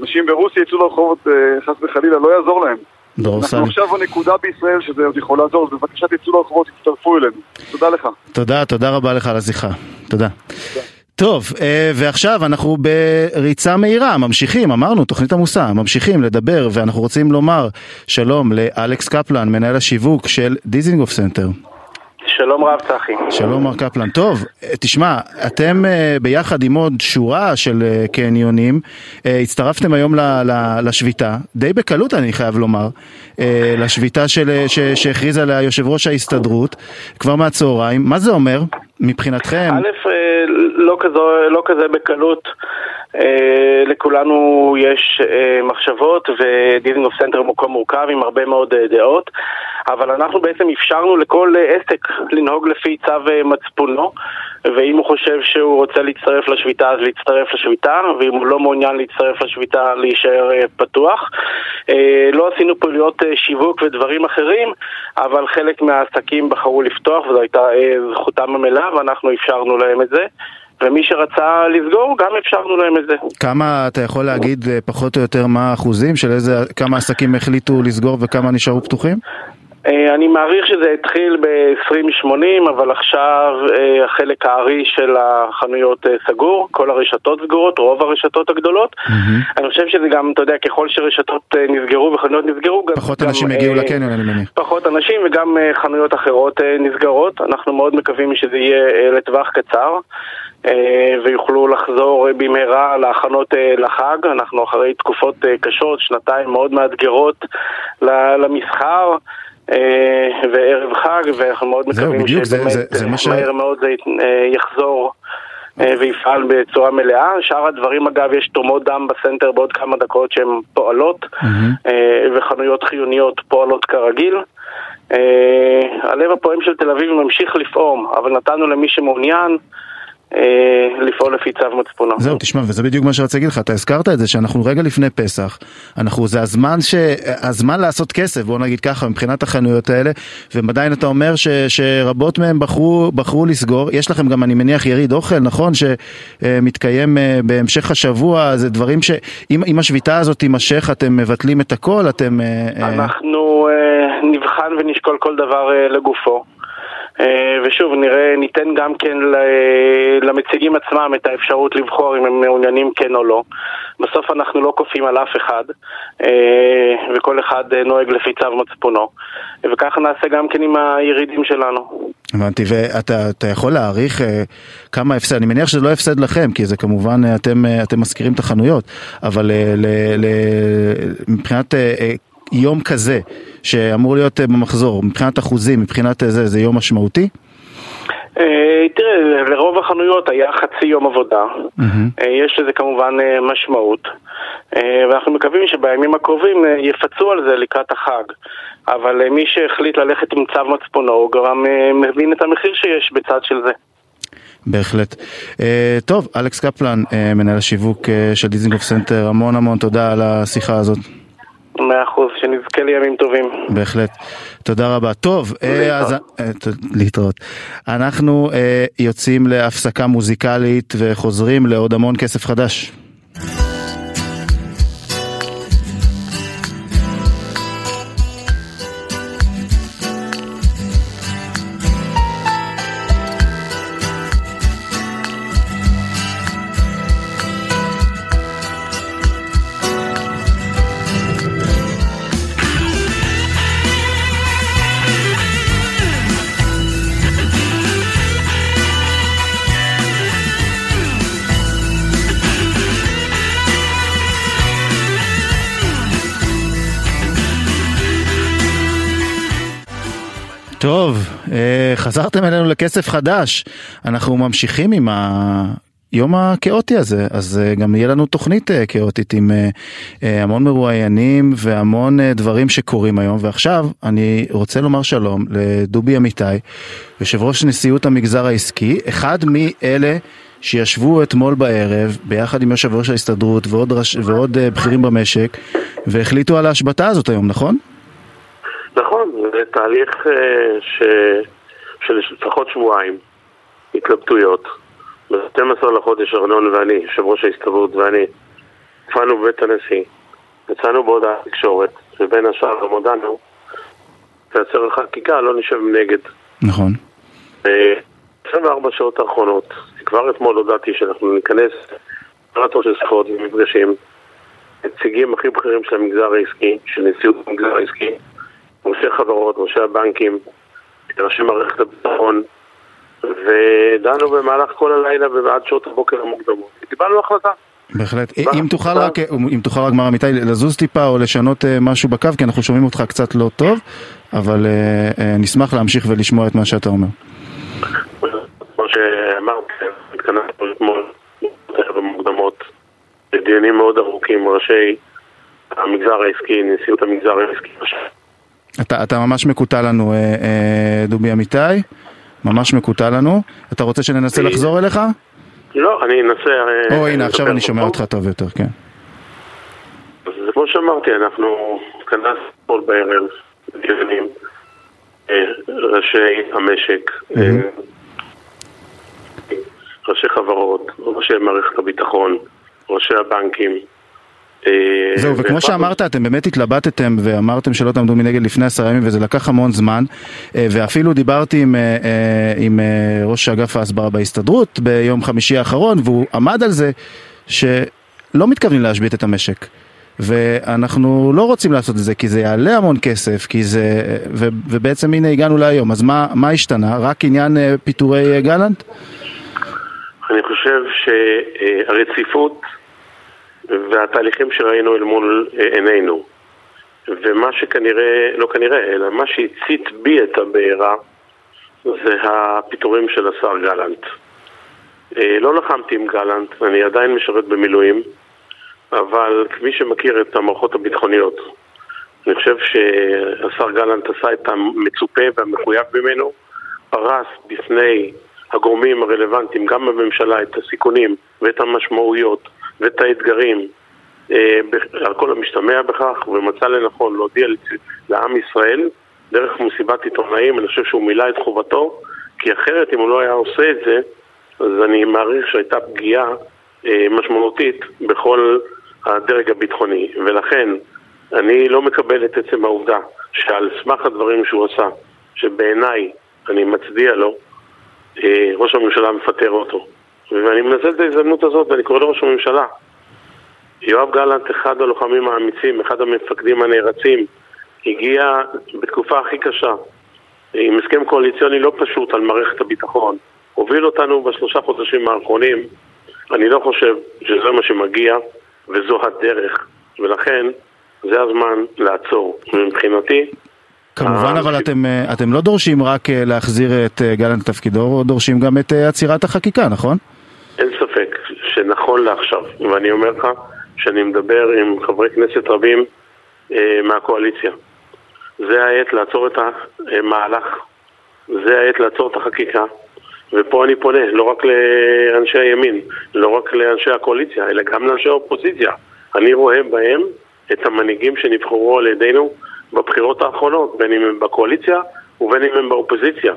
אנשים ברוסיה יצאו לרחובות, אה, חס וחלילה, לא יעזור להם. אנחנו עכשיו בנקודה בישראל שזה עוד יכול לעזור, אז בבקשה תצאו לרחובות, תצטרפו אלינו. תודה לך. תודה, תודה רבה לך על השיחה. תודה. תודה. טוב, אה, ועכשיו אנחנו בריצה מהירה, ממשיכים, אמרנו, תוכנית עמוסה, ממשיכים לדבר, ואנחנו רוצים לומר שלום לאלכס קפלן, מנהל השיווק של דיזינגוף סנטר. שלום רב צחי. שלום מר קפלן. טוב, תשמע, אתם אה, ביחד עם עוד שורה של אה, קניונים, אה, הצטרפתם היום לשביתה, די בקלות אני חייב לומר, לשביתה שהכריז עליה יושב ראש ההסתדרות כבר מהצהריים. מה זה אומר מבחינתכם? א', לא, כזו, לא כזה בקלות. לכולנו יש מחשבות ודיזינגוף סנטר הוא מקום מורכב עם הרבה מאוד דעות. אבל אנחנו בעצם אפשרנו לכל עסק לנהוג לפי צו אה, מצפונו ואם הוא חושב שהוא רוצה להצטרף לשביתה אז להצטרף לשביתה ואם הוא לא מעוניין להצטרף לשביתה להישאר אה, פתוח אה, לא עשינו פעילויות שיווק ודברים אחרים אבל חלק מהעסקים בחרו לפתוח וזו הייתה זכותם המלאה ואנחנו אפשרנו להם את זה ומי שרצה לסגור, גם אפשרנו להם את זה. כמה, אתה יכול להגיד פחות או יותר מה האחוזים של איזה, כמה עסקים החליטו לסגור וכמה נשארו פתוחים? אה, אני מעריך שזה התחיל ב-2080, אבל עכשיו אה, החלק הארי של החנויות אה, סגור, כל הרשתות סגורות, רוב הרשתות הגדולות. Mm-hmm. אני חושב שזה גם, אתה יודע, ככל שרשתות נסגרו וחנויות נסגרו, פחות גם, אנשים גם, הגיעו לקניון, אני מניח. פחות אנשים וגם חנויות אחרות נסגרות. אנחנו מאוד מקווים שזה יהיה לטווח קצר. ויוכלו לחזור במהרה להכנות לחג. אנחנו אחרי תקופות קשות, שנתיים מאוד מאתגרות למסחר. אה, וערב חג, ואנחנו מאוד מקווים שבאמת מהר מאוד זה אה, יחזור. אה, ויפעל בצורה מלאה. שאר הדברים אגב, יש תרומות דם בסנטר בעוד כמה דקות שהן פועלות, mm-hmm. וחנויות חיוניות פועלות כרגיל. הלב הפועם של תל אביב ממשיך לפעום, אבל נתנו למי שמעוניין לפעול לפי צו מצפונו. זהו, תשמע, וזה בדיוק מה שרציתי להגיד לך, אתה הזכרת את זה שאנחנו רגע לפני פסח, אנחנו, זה הזמן ש... הזמן לעשות כסף, בוא נגיד ככה, מבחינת החנויות האלה, ועדיין אתה אומר ש, שרבות מהם בחרו, בחרו לסגור, יש לכם גם, אני מניח, יריד אוכל, נכון? שמתקיים אה, בהמשך השבוע, זה דברים שאם השביתה הזאת תימשך, אתם מבטלים את הכל, אתם... אה, אנחנו נבחן ונשקול כל דבר לגופו. אה, ושוב, נראה, ניתן גם כן למציגים עצמם את האפשרות לבחור אם הם מעוניינים כן או לא. בסוף אנחנו לא כופים על אף אחד, אה, וכל אחד נוהג לפי צו מצפונו. וככה נעשה גם כן עם הירידים שלנו. הבנתי, ואתה יכול להעריך אה, כמה הפסד, אני מניח שזה לא הפסד לכם, כי זה כמובן, אתם, אתם מזכירים את החנויות, אבל ל, ל, מבחינת יום כזה, שאמור להיות אה, במחזור, מבחינת אחוזים, מבחינת אה, זה, זה יום משמעותי? אה, תראה, לרוב החנויות היה חצי יום עבודה, יש לזה כמובן משמעות, ואנחנו מקווים שבימים הקרובים יפצו על זה לקראת החג, אבל מי שהחליט ללכת עם צו מצפונו גם מבין את המחיר שיש בצד של זה. בהחלט. Uh, טוב, אלכס קפלן, uh, מנהל השיווק uh, של דיזינגוף סנטר, המון המון תודה על השיחה הזאת. מאה אחוז, שנזכה לימים טובים. בהחלט. תודה רבה. טוב, אה, אז... אה, להתראות. אנחנו אה, יוצאים להפסקה מוזיקלית וחוזרים לעוד המון כסף חדש. טוב, אה, חזרתם אלינו לכסף חדש. אנחנו ממשיכים עם היום הכאוטי הזה, אז אה, גם יהיה לנו תוכנית אה, כאוטית עם המון מרואיינים והמון דברים שקורים היום. ועכשיו אני רוצה לומר שלום לדובי אמיתי, יושב ראש נשיאות המגזר העסקי, אחד מאלה שישבו אתמול בערב ביחד עם יושב ראש ההסתדרות ועוד, רש... ועוד בכירים במשק והחליטו על ההשבתה הזאת היום, נכון? נכון, זה תהליך אה, ש... של לפחות שבועיים, התלבטויות. ב-12 לחודש ארנון ואני, יושב ראש ההסתדרות ואני, הופענו בבית הנשיא, יצאנו בהודעת תקשורת, ובין השאר גם הודענו, תייצר החקיקה, לא נשב מנגד. נכון. ב-24 שעות האחרונות, כבר אתמול הודעתי שאנחנו ניכנס מרתון של שיחות ומפגשים, נציגים הכי בכירים של המגזר העסקי, של נשיאות המגזר העסקי, ראשי חברות, ראשי הבנקים, ראשי מערכת הביטחון, ודנו במהלך כל הלילה ועד שעות הבוקר המוקדמות. קיבלנו החלטה. בהחלט. אם תוכל רק, אם תוכל רק מר אמיתי לזוז טיפה או לשנות אה, משהו בקו, כי אנחנו שומעים אותך קצת לא טוב, אבל אה, אה, נשמח להמשיך ולשמוע את מה שאתה אומר. כמו שאמרתי, התכנסנו אתמול במוקדמות, בדיונים מאוד ארוכים, ראשי המגזר העסקי, נשיאות המגזר העסקי. אתה, אתה ממש מקוטע לנו, אה, אה, דובי אמיתי, ממש מקוטע לנו. אתה רוצה שננסה לחזור אליך? לא, אני אנסה... אה, או, הנה, עכשיו אני שומע אותך טוב יותר, כן. אז כמו שאמרתי, אנחנו התכנסנו אתמול בערב, דיונים, ראשי המשק, ראשי חברות, ראשי מערכת הביטחון, ראשי הבנקים, אה, זהו, וכמו שאמרת, אתם באמת התלבטתם ואמרתם שלא תעמדו מנגד לפני עשרה ימים וזה לקח המון זמן אה, ואפילו דיברתי עם, אה, עם ראש אגף ההסברה בהסתדרות ביום חמישי האחרון והוא עמד על זה שלא מתכוונים להשבית את המשק ואנחנו לא רוצים לעשות את זה כי זה יעלה המון כסף כי זה... ו, ובעצם הנה הגענו להיום אז מה, מה השתנה? רק עניין פיטורי גלנט? אני חושב שהרציפות והתהליכים שראינו אל מול אה, עינינו. ומה שכנראה, לא כנראה, אלא מה שהצית בי את הבעירה זה הפיטורים של השר גלנט. אה, לא לחמתי עם גלנט, אני עדיין משרת במילואים, אבל כמי שמכיר את המערכות הביטחוניות, אני חושב שהשר גלנט עשה את המצופה והמחויב ממנו, פרס בפני הגורמים הרלוונטיים, גם בממשלה, את הסיכונים ואת המשמעויות ואת האתגרים אה, על כל המשתמע בכך, ומצא לנכון להודיע לעם ישראל דרך מסיבת עיתונאים, אני חושב שהוא מילא את חובתו, כי אחרת אם הוא לא היה עושה את זה, אז אני מעריך שהייתה פגיעה אה, משמעותית בכל הדרג הביטחוני, ולכן אני לא מקבל את עצם העובדה שעל סמך הדברים שהוא עשה, שבעיניי אני מצדיע לו, אה, ראש הממשלה מפטר אותו. ואני מנצל את ההזדמנות הזאת ואני קורא לראש הממשלה. יואב גלנט, אחד הלוחמים האמיצים, אחד המפקדים הנערצים, הגיע בתקופה הכי קשה, עם הסכם קואליציוני לא פשוט על מערכת הביטחון. הוביל אותנו בשלושה חודשים האחרונים. אני לא חושב שזה מה שמגיע וזו הדרך, ולכן זה הזמן לעצור. מבחינתי, כמובן, אבל אתם, אה, אתם לא דורשים רק אה, להחזיר את אה, גלנט לתפקידו, דורשים גם את עצירת החקיקה, נכון? אין ספק שנכון לעכשיו, ואני אומר לך שאני מדבר עם חברי כנסת רבים אה, מהקואליציה. זה העת לעצור את המהלך, זה העת לעצור את החקיקה, ופה אני פונה לא רק לאנשי הימין, לא רק לאנשי הקואליציה, אלא גם לאנשי האופוזיציה. אני רואה בהם את המנהיגים שנבחרו על ידינו בבחירות האחרונות, בין אם הם בקואליציה ובין אם הם באופוזיציה.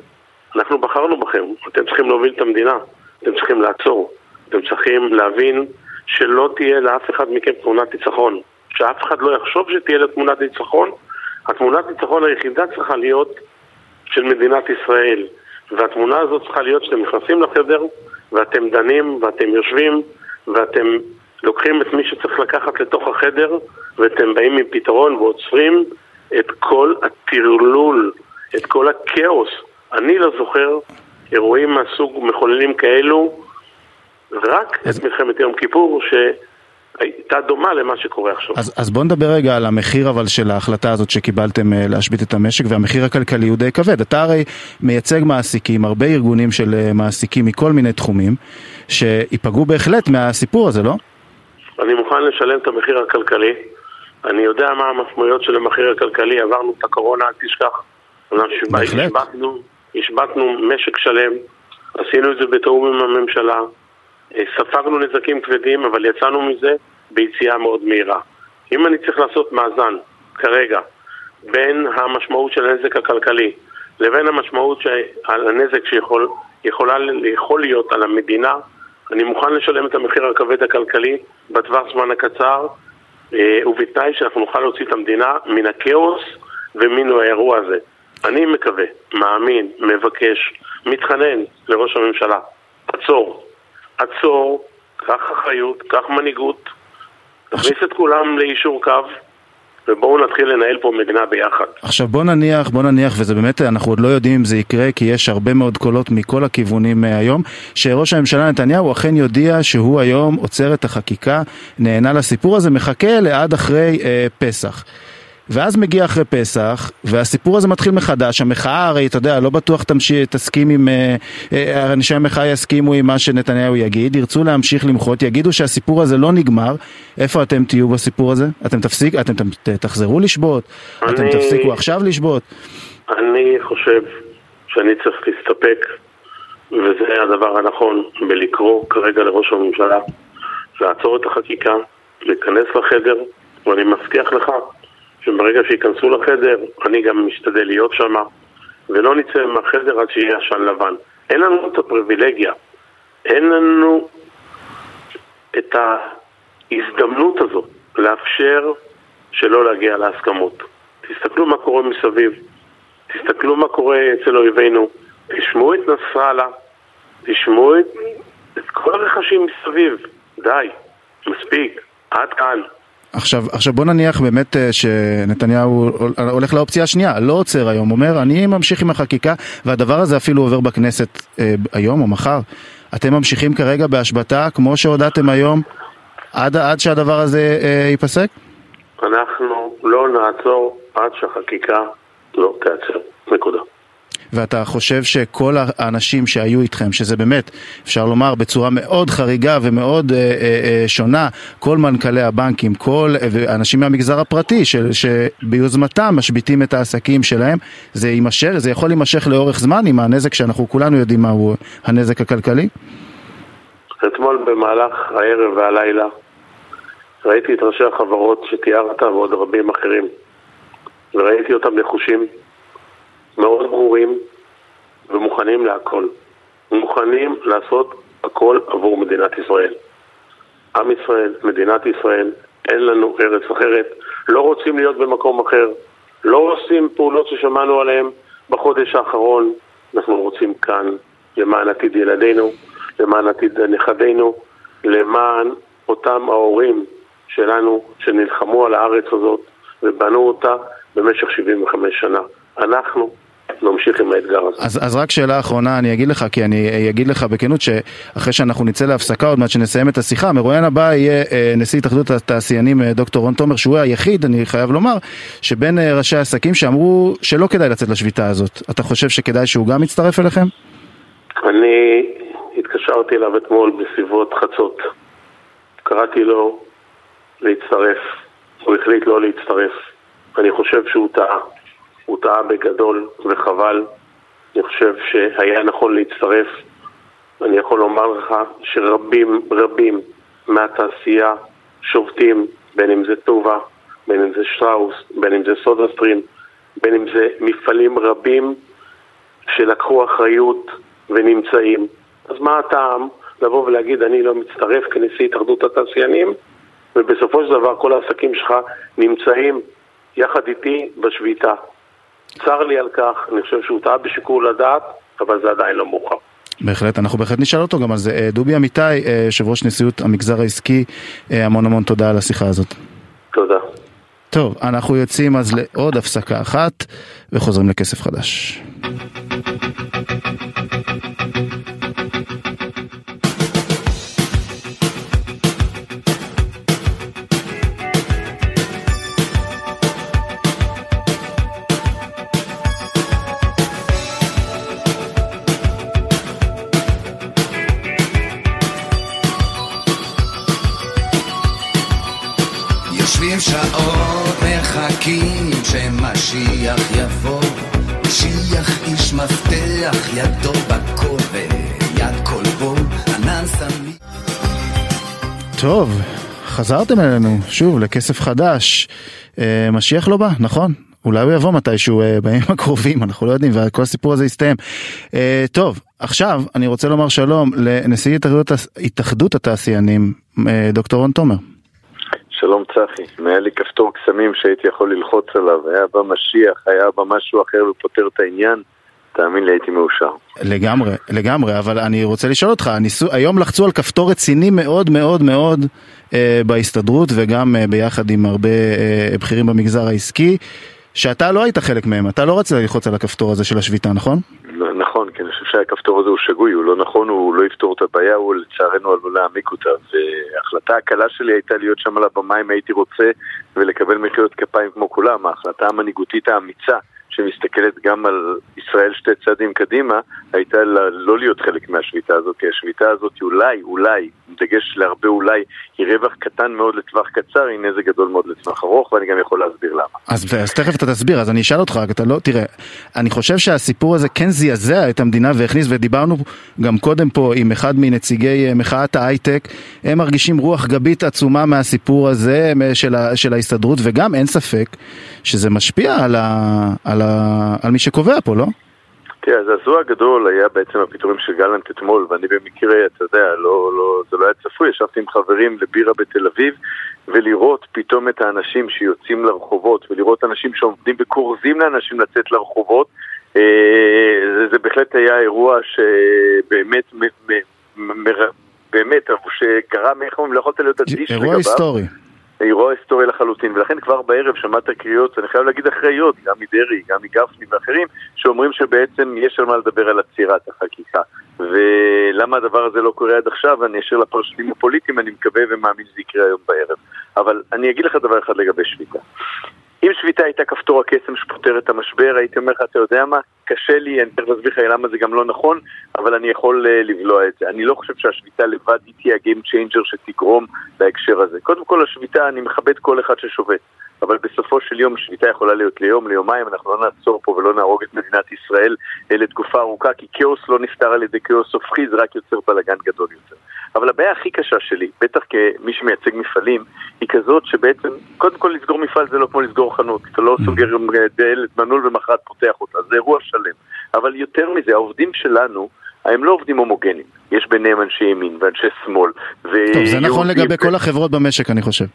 אנחנו בחרנו בכם, אתם צריכים להוביל את המדינה, אתם צריכים לעצור, אתם צריכים להבין שלא תהיה לאף אחד מכם תמונת ניצחון, שאף אחד לא יחשוב שתהיה לה תמונת ניצחון, התמונת ניצחון היחידה צריכה להיות של מדינת ישראל, והתמונה הזאת צריכה להיות שאתם נכנסים לחדר ואתם דנים ואתם יושבים ואתם לוקחים את מי שצריך לקחת לתוך החדר ואתם באים עם פתרון ועוצרים את כל הטרלול, את כל הכאוס. אני לא זוכר אירועים מהסוג מחוללים כאלו, רק אז... את מלחמת יום כיפור, הייתה דומה למה שקורה עכשיו. אז, אז בוא נדבר רגע על המחיר אבל של ההחלטה הזאת שקיבלתם אה, להשבית את המשק והמחיר הכלכלי הוא די כבד. אתה הרי מייצג מעסיקים, הרבה ארגונים של אה, מעסיקים מכל מיני תחומים שייפגעו בהחלט מהסיפור הזה, לא? אני מוכן לשלם את המחיר הכלכלי. אני יודע מה המשמעויות של המחיר הכלכלי, עברנו את הקורונה, אל תשכח. השבתנו, השבתנו משק שלם, עשינו את זה בתיאום עם הממשלה, אה, ספגנו נזקים כבדים, אבל יצאנו מזה ביציאה מאוד מהירה. אם אני צריך לעשות מאזן כרגע בין המשמעות של הנזק הכלכלי לבין המשמעות של הנזק שיכול יכול להיות על המדינה, אני מוכן לשלם את המחיר הכבד הכלכלי בטווח זמן הקצר אה, ובתנאי שאנחנו נוכל להוציא את המדינה מן הכאוס ומן האירוע הזה. אני מקווה, מאמין, מבקש, מתחנן לראש הממשלה, עצור, עצור, קח אחריות, קח מנהיגות, תכניס את כולם ליישור קו. ובואו נתחיל לנהל פה מדינה ביחד. עכשיו בוא נניח, בוא נניח, וזה באמת, אנחנו עוד לא יודעים אם זה יקרה, כי יש הרבה מאוד קולות מכל הכיוונים אה, היום, שראש הממשלה נתניהו אכן יודיע שהוא היום עוצר את החקיקה, נהנה לסיפור הזה, מחכה לעד אחרי אה, פסח. ואז מגיע אחרי פסח, והסיפור הזה מתחיל מחדש, המחאה הרי, אתה יודע, לא בטוח תמשיך, תסכים עם, אה, אה, אנשי המחאה יסכימו עם מה שנתניהו יגיד, ירצו להמשיך למחות, יגידו שהסיפור הזה לא נגמר, איפה אתם תהיו בסיפור הזה? אתם תפסיק, אתם תחזרו לשבות? אני... אתם תפסיקו עכשיו לשבות? אני חושב שאני צריך להסתפק, וזה הדבר הנכון, בלקרוא כרגע לראש הממשלה, לעצור את החקיקה, להיכנס לחדר, ואני מבטיח לך שברגע שייכנסו לחדר, אני גם משתדל להיות שם, ולא נצא מהחדר עד שיהיה עשן לבן. אין לנו את הפריבילגיה, אין לנו את ההזדמנות הזו לאפשר שלא להגיע להסכמות. תסתכלו מה קורה מסביב, תסתכלו מה קורה אצל אויבינו, תשמעו את נסראללה, תשמעו את, את כל הרכשים מסביב. די, מספיק, עד כאן. עכשיו, עכשיו בוא נניח באמת אה, שנתניהו הולך לאופציה השנייה, לא עוצר היום, אומר אני ממשיך עם החקיקה והדבר הזה אפילו עובר בכנסת אה, היום או מחר. אתם ממשיכים כרגע בהשבתה כמו שהודעתם היום עד, עד שהדבר הזה אה, ייפסק? אנחנו לא נעצור עד שהחקיקה לא תיעצר, נקודה. ואתה חושב שכל האנשים שהיו איתכם, שזה באמת, אפשר לומר בצורה מאוד חריגה ומאוד אה, אה, אה, שונה, כל מנכ"לי הבנקים, כל אנשים מהמגזר הפרטי של, שביוזמתם משביתים את העסקים שלהם, זה יימשך, זה יכול להימשך לאורך זמן עם הנזק שאנחנו כולנו יודעים מהו הנזק הכלכלי? אתמול במהלך הערב והלילה ראיתי את ראשי החברות שתיארת ועוד רבים אחרים וראיתי אותם נחושים מאוד ברורים ומוכנים להכל. מוכנים לעשות הכל עבור מדינת ישראל. עם ישראל, מדינת ישראל, אין לנו ארץ אחרת, לא רוצים להיות במקום אחר, לא עושים פעולות ששמענו עליהן בחודש האחרון, אנחנו רוצים כאן למען עתיד ילדינו, למען עתיד נכדינו, למען אותם ההורים שלנו שנלחמו על הארץ הזאת ובנו אותה במשך 75 שנה. אנחנו נמשיך עם האתגר הזה. אז, אז רק שאלה אחרונה אני אגיד לך, כי אני אגיד לך בכנות שאחרי שאנחנו נצא להפסקה עוד מעט שנסיים את השיחה, המרואיין הבא יהיה אה, נשיא התאחדות התעשיינים אה, דוקטור רון תומר, שהוא היחיד, אני חייב לומר, שבין אה, ראשי העסקים שאמרו שלא כדאי לצאת לשביתה הזאת. אתה חושב שכדאי שהוא גם יצטרף אליכם? אני התקשרתי אליו אתמול בסביבות חצות. קראתי לו להצטרף, הוא החליט לא להצטרף. אני חושב שהוא טעה. הוא טעה בגדול וחבל. אני חושב שהיה נכון להצטרף. אני יכול לומר לך שרבים רבים מהתעשייה שובתים, בין אם זה טובה, בין אם זה שטראוס, בין אם זה סודה סטרים, בין אם זה מפעלים רבים שלקחו אחריות ונמצאים. אז מה הטעם לבוא ולהגיד אני לא מצטרף כנשיא התאחדות התעשיינים ובסופו של דבר כל העסקים שלך נמצאים יחד איתי בשביתה. צר לי על כך, אני חושב שהוא טעה בשיקול הדעת, אבל זה עדיין לא מאוחר. בהחלט, אנחנו בהחלט נשאל אותו גם על זה. אה, דובי אמיתי, אה, יושב ראש נשיאות המגזר העסקי, אה, המון המון תודה על השיחה הזאת. תודה. טוב, אנחנו יוצאים אז לעוד הפסקה אחת וחוזרים לכסף חדש. מחכים שמשיח יבוא, משיח איש מפתח, ידו בכל ויד כל בו, ענן סמיך. טוב, חזרתם אלינו שוב לכסף חדש. אה, משיח לא בא, נכון? אולי הוא יבוא מתישהו אה, בימים הקרובים, אנחנו לא יודעים, וכל הסיפור הזה יסתיים. אה, טוב, עכשיו אני רוצה לומר שלום לנשיא התאחדות, התעשיינים, דוקטור רון תומר. שלום צחי, אם היה לי כפתור קסמים שהייתי יכול ללחוץ עליו, היה בא משיח, היה בא משהו אחר ופותר את העניין, תאמין לי הייתי מאושר. לגמרי, לגמרי, אבל אני רוצה לשאול אותך, הניסו, היום לחצו על כפתור רציני מאוד מאוד מאוד אה, בהסתדרות וגם אה, ביחד עם הרבה אה, בכירים במגזר העסקי, שאתה לא היית חלק מהם, אתה לא רצית ללחוץ על הכפתור הזה של השביתה, נכון? נכון, כי אני חושב שהכפתור הזה הוא שגוי, הוא לא נכון, הוא לא יפתור את הבעיה, הוא לצערנו עלול להעמיק אותה. וההחלטה הקלה שלי הייתה להיות שם על הבמה אם הייתי רוצה ולקבל מחיאות כפיים כמו כולם. ההחלטה המנהיגותית האמיצה שמסתכלת גם על ישראל שתי צעדים קדימה, הייתה לא להיות חלק מהשביתה הזאת, כי השביתה הזאת אולי, אולי, עם דגש להרבה אולי, היא רווח קטן מאוד לטווח קצר, היא נזק גדול מאוד לטווח ארוך, ואני גם יכול להסביר למה. אז, אז תכף אתה תסביר, אז אני אשאל אותך, אתה לא, תראה, אני חושב שהסיפור הזה כן זעזע את המדינה והכניס, ודיברנו גם קודם פה עם אחד מנציגי אה, מחאת ההייטק, הם מרגישים רוח גבית עצומה מהסיפור הזה של, של ההסתדרות, וגם אין ספק שזה משפיע על, ה, על, ה, על מי שקובע פה, לא? תראה, הזעזוע הגדול היה בעצם הפיטורים של גלנט אתמול, ואני במקרה, אתה יודע, לא, לא, זה לא היה צפוי, ישבתי עם חברים לבירה בתל אביב, ולראות פתאום את האנשים שיוצאים לרחובות, ולראות אנשים שעומדים וכורזים לאנשים לצאת לרחובות, אה, זה, זה בהחלט היה אירוע שבאמת, מ, מ, מ, באמת, שגרם, איך אומרים, לא יכולת להיות אדיש לגביו. אירוע היסטורי. אירוע היסטורי לחלוטין, ולכן כבר בערב שמעת קריאות, אני חייב להגיד אחראיות, גם מדרעי, גם מגפני ואחרים, שאומרים שבעצם יש על מה לדבר על עצירת החקיקה. ולמה הדבר הזה לא קורה עד עכשיו, אני אשאיר לפרשנים הפוליטיים, אני מקווה ומאמין שזה יקרה היום בערב. אבל אני אגיד לך דבר אחד לגבי שביתה. אם שביתה הייתה כפתור הקסם שפותר את המשבר, הייתי אומר לך, אתה יודע מה, קשה לי, אני תכף אסביר לך למה זה גם לא נכון, אבל אני יכול uh, לבלוע את זה. אני לא חושב שהשביתה לבד היא תהיה ה game changer שתגרום בהקשר הזה. קודם כל, השביתה, אני מכבד כל אחד ששובת. אבל בסופו של יום שביתה יכולה להיות ליום, ליומיים, אנחנו לא נעצור פה ולא נהרוג את מדינת ישראל לתקופה ארוכה, כי כאוס לא נפתר על ידי כאוס הופכי, זה רק יוצר בלאגן גדול יותר. אבל הבעיה הכי קשה שלי, בטח כמי שמייצג מפעלים, היא כזאת שבעצם, קודם כל לסגור מפעל זה לא כמו לסגור חנות, אתה לא. סוגר דלת מנעול ומחרת פותח אותה, זה אירוע שלם. אבל יותר מזה, העובדים שלנו, הם לא עובדים הומוגנים, יש ביניהם אנשי ימין ואנשי שמאל. טוב, זה נכון לגבי כל החברות במשק, אני חושב.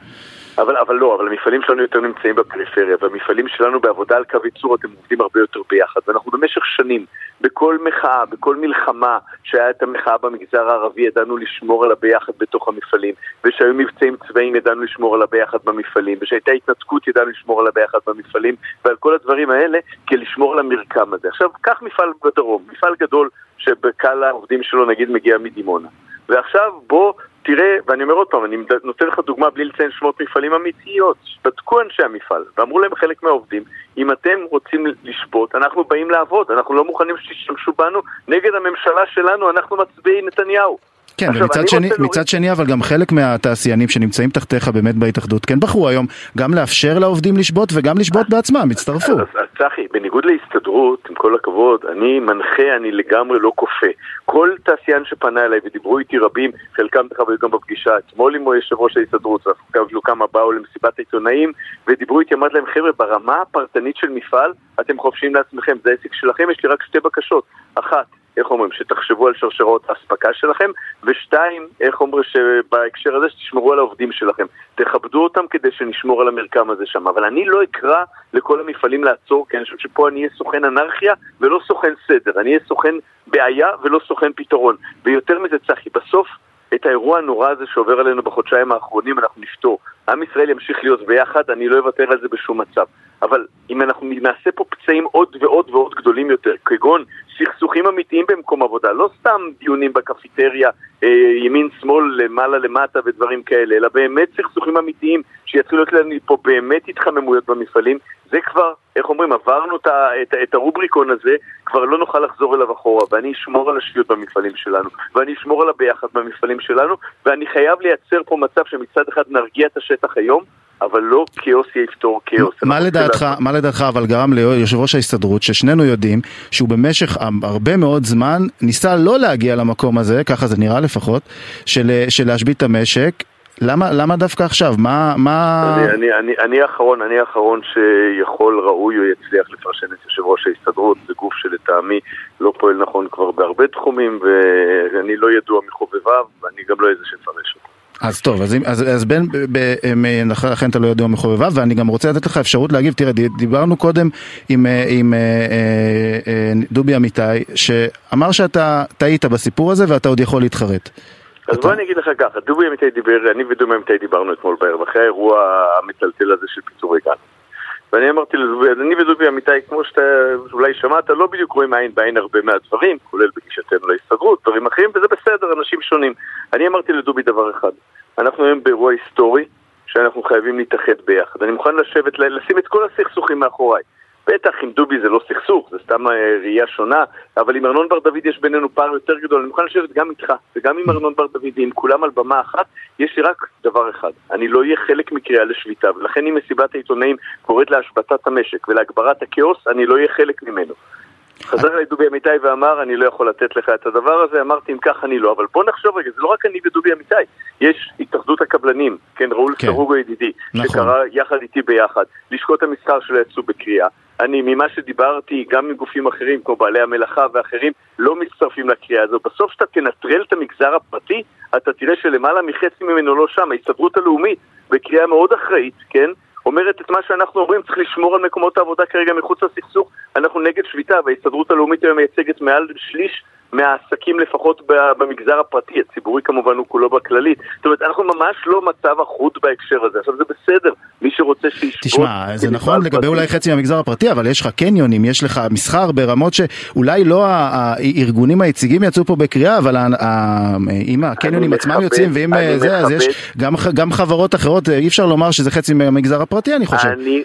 אבל, אבל לא, אבל המפעלים שלנו יותר נמצאים בפריפריה, והמפעלים שלנו בעבודה על קו ייצור אתם עובדים הרבה יותר ביחד, ואנחנו במשך שנים, בכל מחאה, בכל מלחמה שהיה את המחאה במגזר הערבי, ידענו לשמור על הביחד בתוך המפעלים, ושהיו מבצעים צבאיים ידענו לשמור על הביחד במפעלים, ושהייתה התנתקות ידענו לשמור על הביחד במפעלים, ועל כל הדברים האלה, כדי לשמור על המרקם הזה. עכשיו, קח מפעל בדרום, מפעל גדול שבקהל העובדים שלו נגיד מגיע מדימונה. ועכשיו בוא תראה, ואני אומר עוד פעם, אני נותן לך דוגמה בלי לציין שמות מפעלים אמיתיות. בדקו אנשי המפעל, ואמרו להם חלק מהעובדים, אם אתם רוצים לשבות, אנחנו באים לעבוד, אנחנו לא מוכנים שתשתמשו בנו נגד הממשלה שלנו, אנחנו מצביעי נתניהו. כן, עכשיו, ומצד שני, מצד להוריד... שני, אבל גם חלק מהתעשיינים שנמצאים תחתיך באמת בהתאחדות, כן בחרו היום גם לאפשר לעובדים לשבות וגם לשבות בעצמם, הצטרפו. אז, אז צחי, בניגוד להסתדרות, עם כל הכבוד, אני מנחה, אני לגמרי לא כופה. כל תעשיין שפנה אליי ודיברו איתי רבים, חלקם דרך אגב גם בפגישה אתמול עם יושב ראש ההסתדרות, ואפילו כמה באו למסיבת העיתונאים, ודיברו איתי, אמרתי להם, חבר'ה, ברמה הפרטנית של מפעל, אתם חופשיים לעצמכם, זה העסק שלכם, יש לי רק שתי בקשות. אחת, איך אומרים, שתחשבו על שרשרות האספקה שלכם, ושתיים, איך אומרים, שבהקשר הזה שתשמרו על העובדים שלכם. תכבדו אותם כדי שנשמור על המרקם הזה שם. אבל אני לא אקרא לכל המפעלים לעצור, כי אני חושב שפה אני אהיה סוכן אנרכיה ולא סוכן סדר. אני אהיה סוכן בעיה ולא סוכן פתרון. ויותר מזה, צחי, בסוף... את האירוע הנורא הזה שעובר עלינו בחודשיים האחרונים אנחנו נפתור. עם ישראל ימשיך להיות ביחד, אני לא אוותר על זה בשום מצב. אבל אם אנחנו נעשה פה פצעים עוד ועוד ועוד גדולים יותר, כגון סכסוכים אמיתיים במקום עבודה, לא סתם דיונים בקפיטריה, אה, ימין-שמאל, למעלה-למטה ודברים כאלה, אלא באמת סכסוכים אמיתיים שיתחילו להיות לנו פה באמת התחממויות במפעלים, זה כבר, איך אומרים, עברנו את, את, את הרובריקון הזה, כבר לא נוכל לחזור אליו אחורה, ואני אשמור על השפיות במפעלים שלנו, ואני אשמור על הביחד במפעלים שלנו, ואני חייב לייצר פה מצב שמצד אחד נרגיע את השטח היום, אבל לא כאוס יפתור כאוס. מה לדעתך, מה לדעתך אבל גרם ליושב ראש ההסתדרות, ששנינו יודעים, שהוא במשך הרבה מאוד זמן ניסה לא להגיע למקום הזה, ככה זה נראה לפחות, של, של להשבית את המשק, למה, למה דווקא עכשיו? מה... מה... אני, אני, אני, אני האחרון, אני האחרון שיכול, ראוי או יצליח לפרשן את יושב ראש ההסתדרות, זה גוף שלטעמי לא פועל נכון כבר בהרבה תחומים ואני לא ידוע מחובביו ואני גם לא איזה שפרש אותו. אז טוב, אז, אז, אז בין, ב, ב, לכן אתה לא יודע מחובביו, ואני גם רוצה לתת לך אפשרות להגיב, תראה, דיברנו קודם עם, עם אה, אה, אה, דובי אמיתי, שאמר שאתה טעית בסיפור הזה ואתה עוד יכול להתחרט. אז בוא אני אגיד לך ככה, דובי אמיתי דיבר, אני ודובי אמיתי דיברנו אתמול בערב, אחרי האירוע המטלטל הזה של פיצורי גן. ואני אמרתי לדובי, אני ודובי אמיתי, כמו שאתה אולי שמעת, לא בדיוק רואים עין בעין הרבה מהדברים, כולל בגישתנו להסתדרות, דברים אחרים, וזה בסדר, אנשים שונים. אני אמרתי לדובי דבר אחד, אנחנו היום באירוע היסטורי, שאנחנו חייבים להתאחד ביחד. אני מוכן לשבת, לשים את כל הסכסוכים מאחוריי. בטח עם דובי זה לא סכסוך, זה סתם אה, ראייה שונה, אבל עם ארנון בר דוד יש בינינו פער יותר גדול. אני מוכן לשבת גם איתך וגם עם ארנון בר דוד, עם כולם על במה אחת, יש לי רק דבר אחד, אני לא אהיה חלק מקריאה לשביתה, ולכן אם מסיבת העיתונאים קוראת להשבתת המשק ולהגברת הכאוס, אני לא אהיה חלק ממנו. חזר אליי דובי אמיתי ואמר, אני לא יכול לתת לך את הדבר הזה, אמרתי, אם כך אני לא. אבל בוא נחשוב רגע, זה לא רק אני ודובי אמיתי, יש התאחדות הקבלנים, כן, ראול כן. סרוגו ידידי, נכון. שקרא יחד איתי ביחד, לשכות המסחר שלו יצאו בקריאה. אני, ממה שדיברתי, גם עם גופים אחרים, כמו בעלי המלאכה ואחרים, לא מצטרפים לקריאה הזו. בסוף כשאתה תנטרל את המגזר הפרטי, אתה תראה שלמעלה מחצי ממנו לא שם. ההסתדרות הלאומית, בקריאה מאוד אחראית, כן? אומרת את מה שאנחנו אומרים, צריך לשמור על מקומות העבודה כרגע מחוץ לסכסוך. אנחנו נגד שביתה, וההסתדרות הלאומית היום מייצגת מעל שליש מהעסקים לפחות במגזר הפרטי, הציבורי כמובן הוא כולו בכללית. זאת אומרת, אנחנו ממש לא מצב אחוד בהקשר הזה. עכשיו זה בסדר, מי שרוצה שישבות... תשמע, זה נכון לגבי אולי חצי מהמגזר הפרטי, אבל יש לך קניונים, יש לך מסחר ברמות שאולי לא הארגונים היציגים יצאו פה בקריאה, אבל אם הקניונים עצמם יוצאים ואם זה, אז יש גם חברות אחרות, אי אפשר לומר שזה חצי מהמגזר הפרטי, אני חושב. אני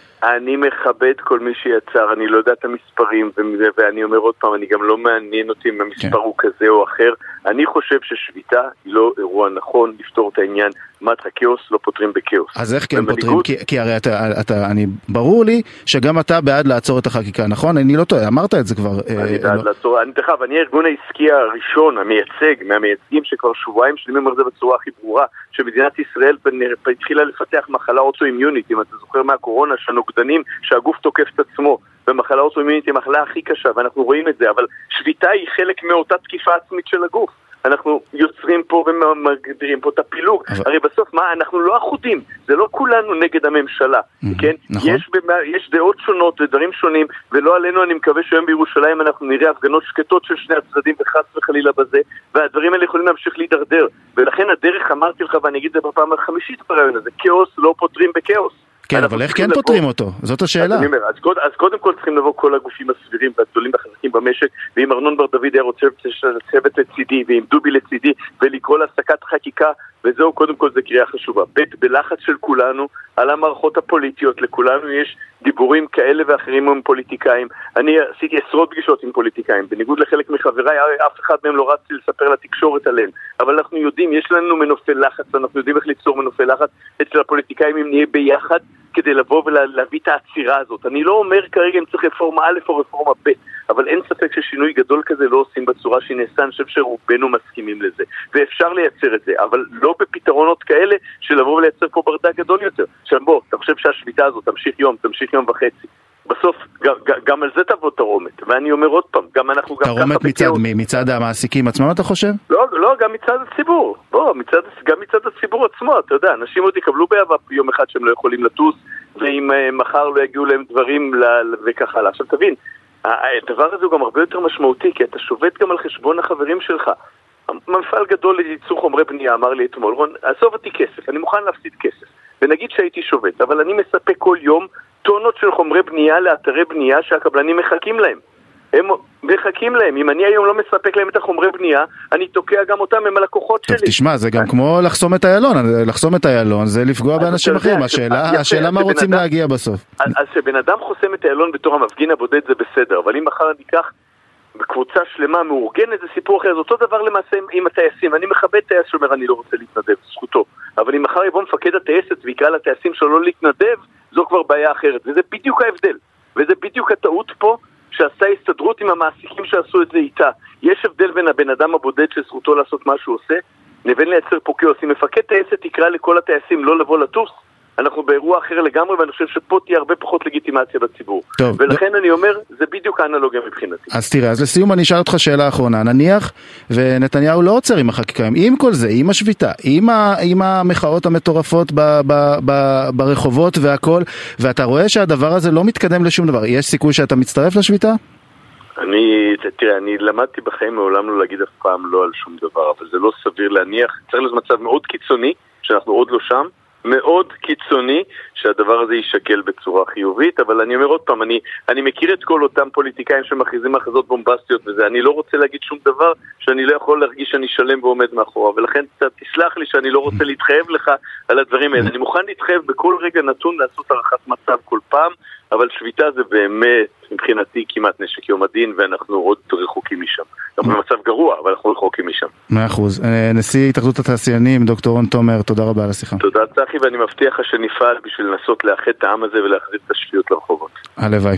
מכבד כל מי שיצר, אני לא יודע את המספרים, ואני אומר עוד פעם, אני גם לא מעניין אותי אם המספר כן. הוא כזה או אחר. אני חושב ששביתה היא לא אירוע נכון לפתור את העניין. מה את הכאוס לא פותרים בכאוס. אז איך כן פותרים? כי, כי הרי אתה, אתה, אני, ברור לי שגם אתה בעד לעצור את החקיקה, נכון? אני לא טועה, אמרת את זה כבר. אני אה, בעד לא... לעצור, אני דרך אגב, אני הארגון העסקי הראשון, המייצג, מהמייצגים שכבר שבועיים שלמים אומר את זה בצורה הכי ברורה, שמדינת ישראל התחילה לפתח מחלה אוטואימיונית, אם אתה זוכר מהקורונה, שהנוגדנים, שהגוף תוקף את עצמו. ומחלה אוטואימונית היא המחלה הכי קשה, ואנחנו רואים את זה, אבל שביתה היא חלק מאותה תקיפה עצמית של הגוף. אנחנו יוצרים פה ומגדירים פה את הפילוג. אבל... הרי בסוף, מה, אנחנו לא אחודים, זה לא כולנו נגד הממשלה, mm-hmm, כן? נכון. יש, במה, יש דעות שונות ודברים שונים, ולא עלינו, אני מקווה שהיום בירושלים אנחנו נראה הפגנות שקטות של שני הצדדים וחס וחלילה בזה, והדברים האלה יכולים להמשיך להידרדר. ולכן הדרך, אמרתי לך, ואני אגיד את זה בפעם החמישית ברעיון הזה, כאוס לא פותרים בכאוס. כן, אבל איך כן לבוא... פותרים אותו? זאת השאלה. אז, אומר, אז, קוד, אז קודם כל צריכים לבוא כל הגופים הסבירים והגדולים והחזקים במשק, ואם ארנון בר דוד היה רוצה לשבת לצידי, ועם דובי לצידי, ולקרוא להפסקת חקיקה, וזהו, קודם כל זה קריאה חשובה. ב', בלחץ של כולנו, על המערכות הפוליטיות, לכולנו יש דיבורים כאלה ואחרים עם פוליטיקאים. אני עשיתי עשרות פגישות עם פוליטיקאים, בניגוד לחלק מחבריי, אף אחד מהם לא רצתי לספר לתקשורת עליהם. אבל אנחנו יודעים, יש לנו מנופי לחץ, אנחנו יודעים איך ליצור מנופי לחץ אצל הפוליטיקאים אם נהיה ביחד. כדי לבוא ולהביא את העצירה הזאת. אני לא אומר כרגע אם צריך רפורמה א' או רפורמה ב', אבל אין ספק ששינוי גדול כזה לא עושים בצורה שהיא נעשה, אני חושב שרובנו מסכימים לזה. ואפשר לייצר את זה, אבל לא בפתרונות כאלה של לבוא ולייצר פה ברדק גדול יותר. עכשיו בוא, אתה חושב שהשביתה הזאת תמשיך יום, תמשיך יום וחצי. בסוף גם, גם על זה תבוא תרעומת, ואני אומר עוד פעם, גם אנחנו גם ככה... תרעומת מצד המעסיקים עצמם אתה חושב? לא, לא, גם מצד הציבור. בוא, מצד, גם מצד הציבור עצמו, אתה יודע, אנשים עוד יקבלו באהבה יום אחד שהם לא יכולים לטוס, ואם uh, מחר לא יגיעו להם דברים ל- וכך הלאה. עכשיו תבין, הדבר הזה הוא גם הרבה יותר משמעותי, כי אתה שובת גם על חשבון החברים שלך. מפעל גדול לייצור חומרי בנייה אמר לי אתמול, רון, עזוב אותי כסף, אני מוכן להפסיד כסף. ונגיד שהייתי שובת, אבל אני מספק כל יום טונות של חומרי בנייה לאתרי בנייה שהקבלנים מחכים להם. הם מחכים להם. אם אני היום לא מספק להם את החומרי בנייה, אני תוקע גם אותם, הם הלקוחות שלי. תשמע, זה גם כמו לחסום את איילון. לחסום את איילון זה לפגוע באנשים אחרים. השאלה מה רוצים להגיע בסוף. אז כשבן אדם חוסם את איילון בתור המפגין הבודד זה בסדר, אבל אם מחר אני אקח בקבוצה שלמה מאורגנת זה סיפור אחר, זה אותו דבר למעשה עם הטייסים, אני מכבד טייס שאומר אני לא רוצה להתנדב, זכותו, אבל אם מחר יבוא מפקד הטייסת ויקרא לטייסים שלו לא להתנדב, זו כבר בעיה אחרת, וזה בדיוק ההבדל, וזה בדיוק הטעות פה שעשתה הסתדרות עם המעסיקים שעשו את זה איתה. יש הבדל בין הבן אדם הבודד שזכותו לעשות מה שהוא עושה, לבין לייצר פה כאוס. אם מפקד טייסת יקרא לכל הטייסים לא לבוא לטוס, אנחנו באירוע אחר לגמרי, ואני חושב שפה תהיה הרבה פחות לגיטימציה בציבור. טוב. ולכן אני אומר, זה בדיוק האנלוגיה מבחינתי. אז תראה, אז לסיום אני אשאל אותך שאלה אחרונה. נניח ונתניהו לא עוצר עם החקיקה, עם כל זה, עם השביתה, עם, ה, עם המחאות המטורפות ב, ב, ב, ברחובות והכל, ואתה רואה שהדבר הזה לא מתקדם לשום דבר, יש סיכוי שאתה מצטרף לשביתה? אני, תראה, אני למדתי בחיים מעולם לא להגיד אף פעם לא על שום דבר, אבל זה לא סביר להניח, צריך להיות מצב מאוד קיצוני, שאנחנו עוד לא שם, מאוד קיצוני שהדבר הזה יישקל בצורה חיובית, אבל אני אומר עוד פעם, אני, אני מכיר את כל אותם פוליטיקאים שמכריזים הכרזות בומבסטיות וזה, אני לא רוצה להגיד שום דבר שאני לא יכול להרגיש שאני שלם ועומד מאחורה, ולכן תסלח לי שאני לא רוצה להתחייב לך על הדברים האלה. אני מוכן להתחייב בכל רגע נתון לעשות הערכת מצב כל פעם, אבל שביתה זה באמת, מבחינתי, כמעט נשק יום הדין, ואנחנו עוד רחוקים משם. גם במצב גרוע, אבל אנחנו רחוקים משם. מאה אחוז. אה, נשיא התאחדות התעשיינים, דוקטור רון תומר, תודה רבה על השיחה. תודה צחי, ואני מבטיח לך שנפעל בשביל לנסות לאחד את העם הזה ולהחזיר את השפיות לרחובות. הלוואי.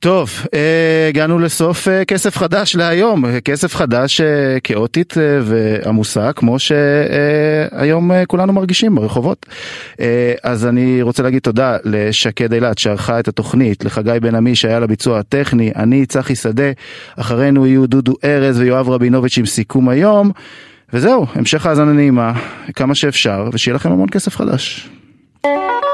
טוב, אה, הגענו לסוף אה, כסף חדש להיום, כסף חדש אה, כאוטית ועמוסה כמו שהיום כולנו מרגישים ברחובות. אז אני רוצה להגיד תודה לשקד אילת שערכה את התוכנית, לחגי בן עמי שהיה לביצוע הטכני, אני צחי שדה, אחרינו יהיו דודו ארז ויואב רבינוביץ' עם סיכום היום, וזהו, המשך האזנה נעימה, כמה שאפשר, ושיהיה לכם המון כסף חדש. Thank you.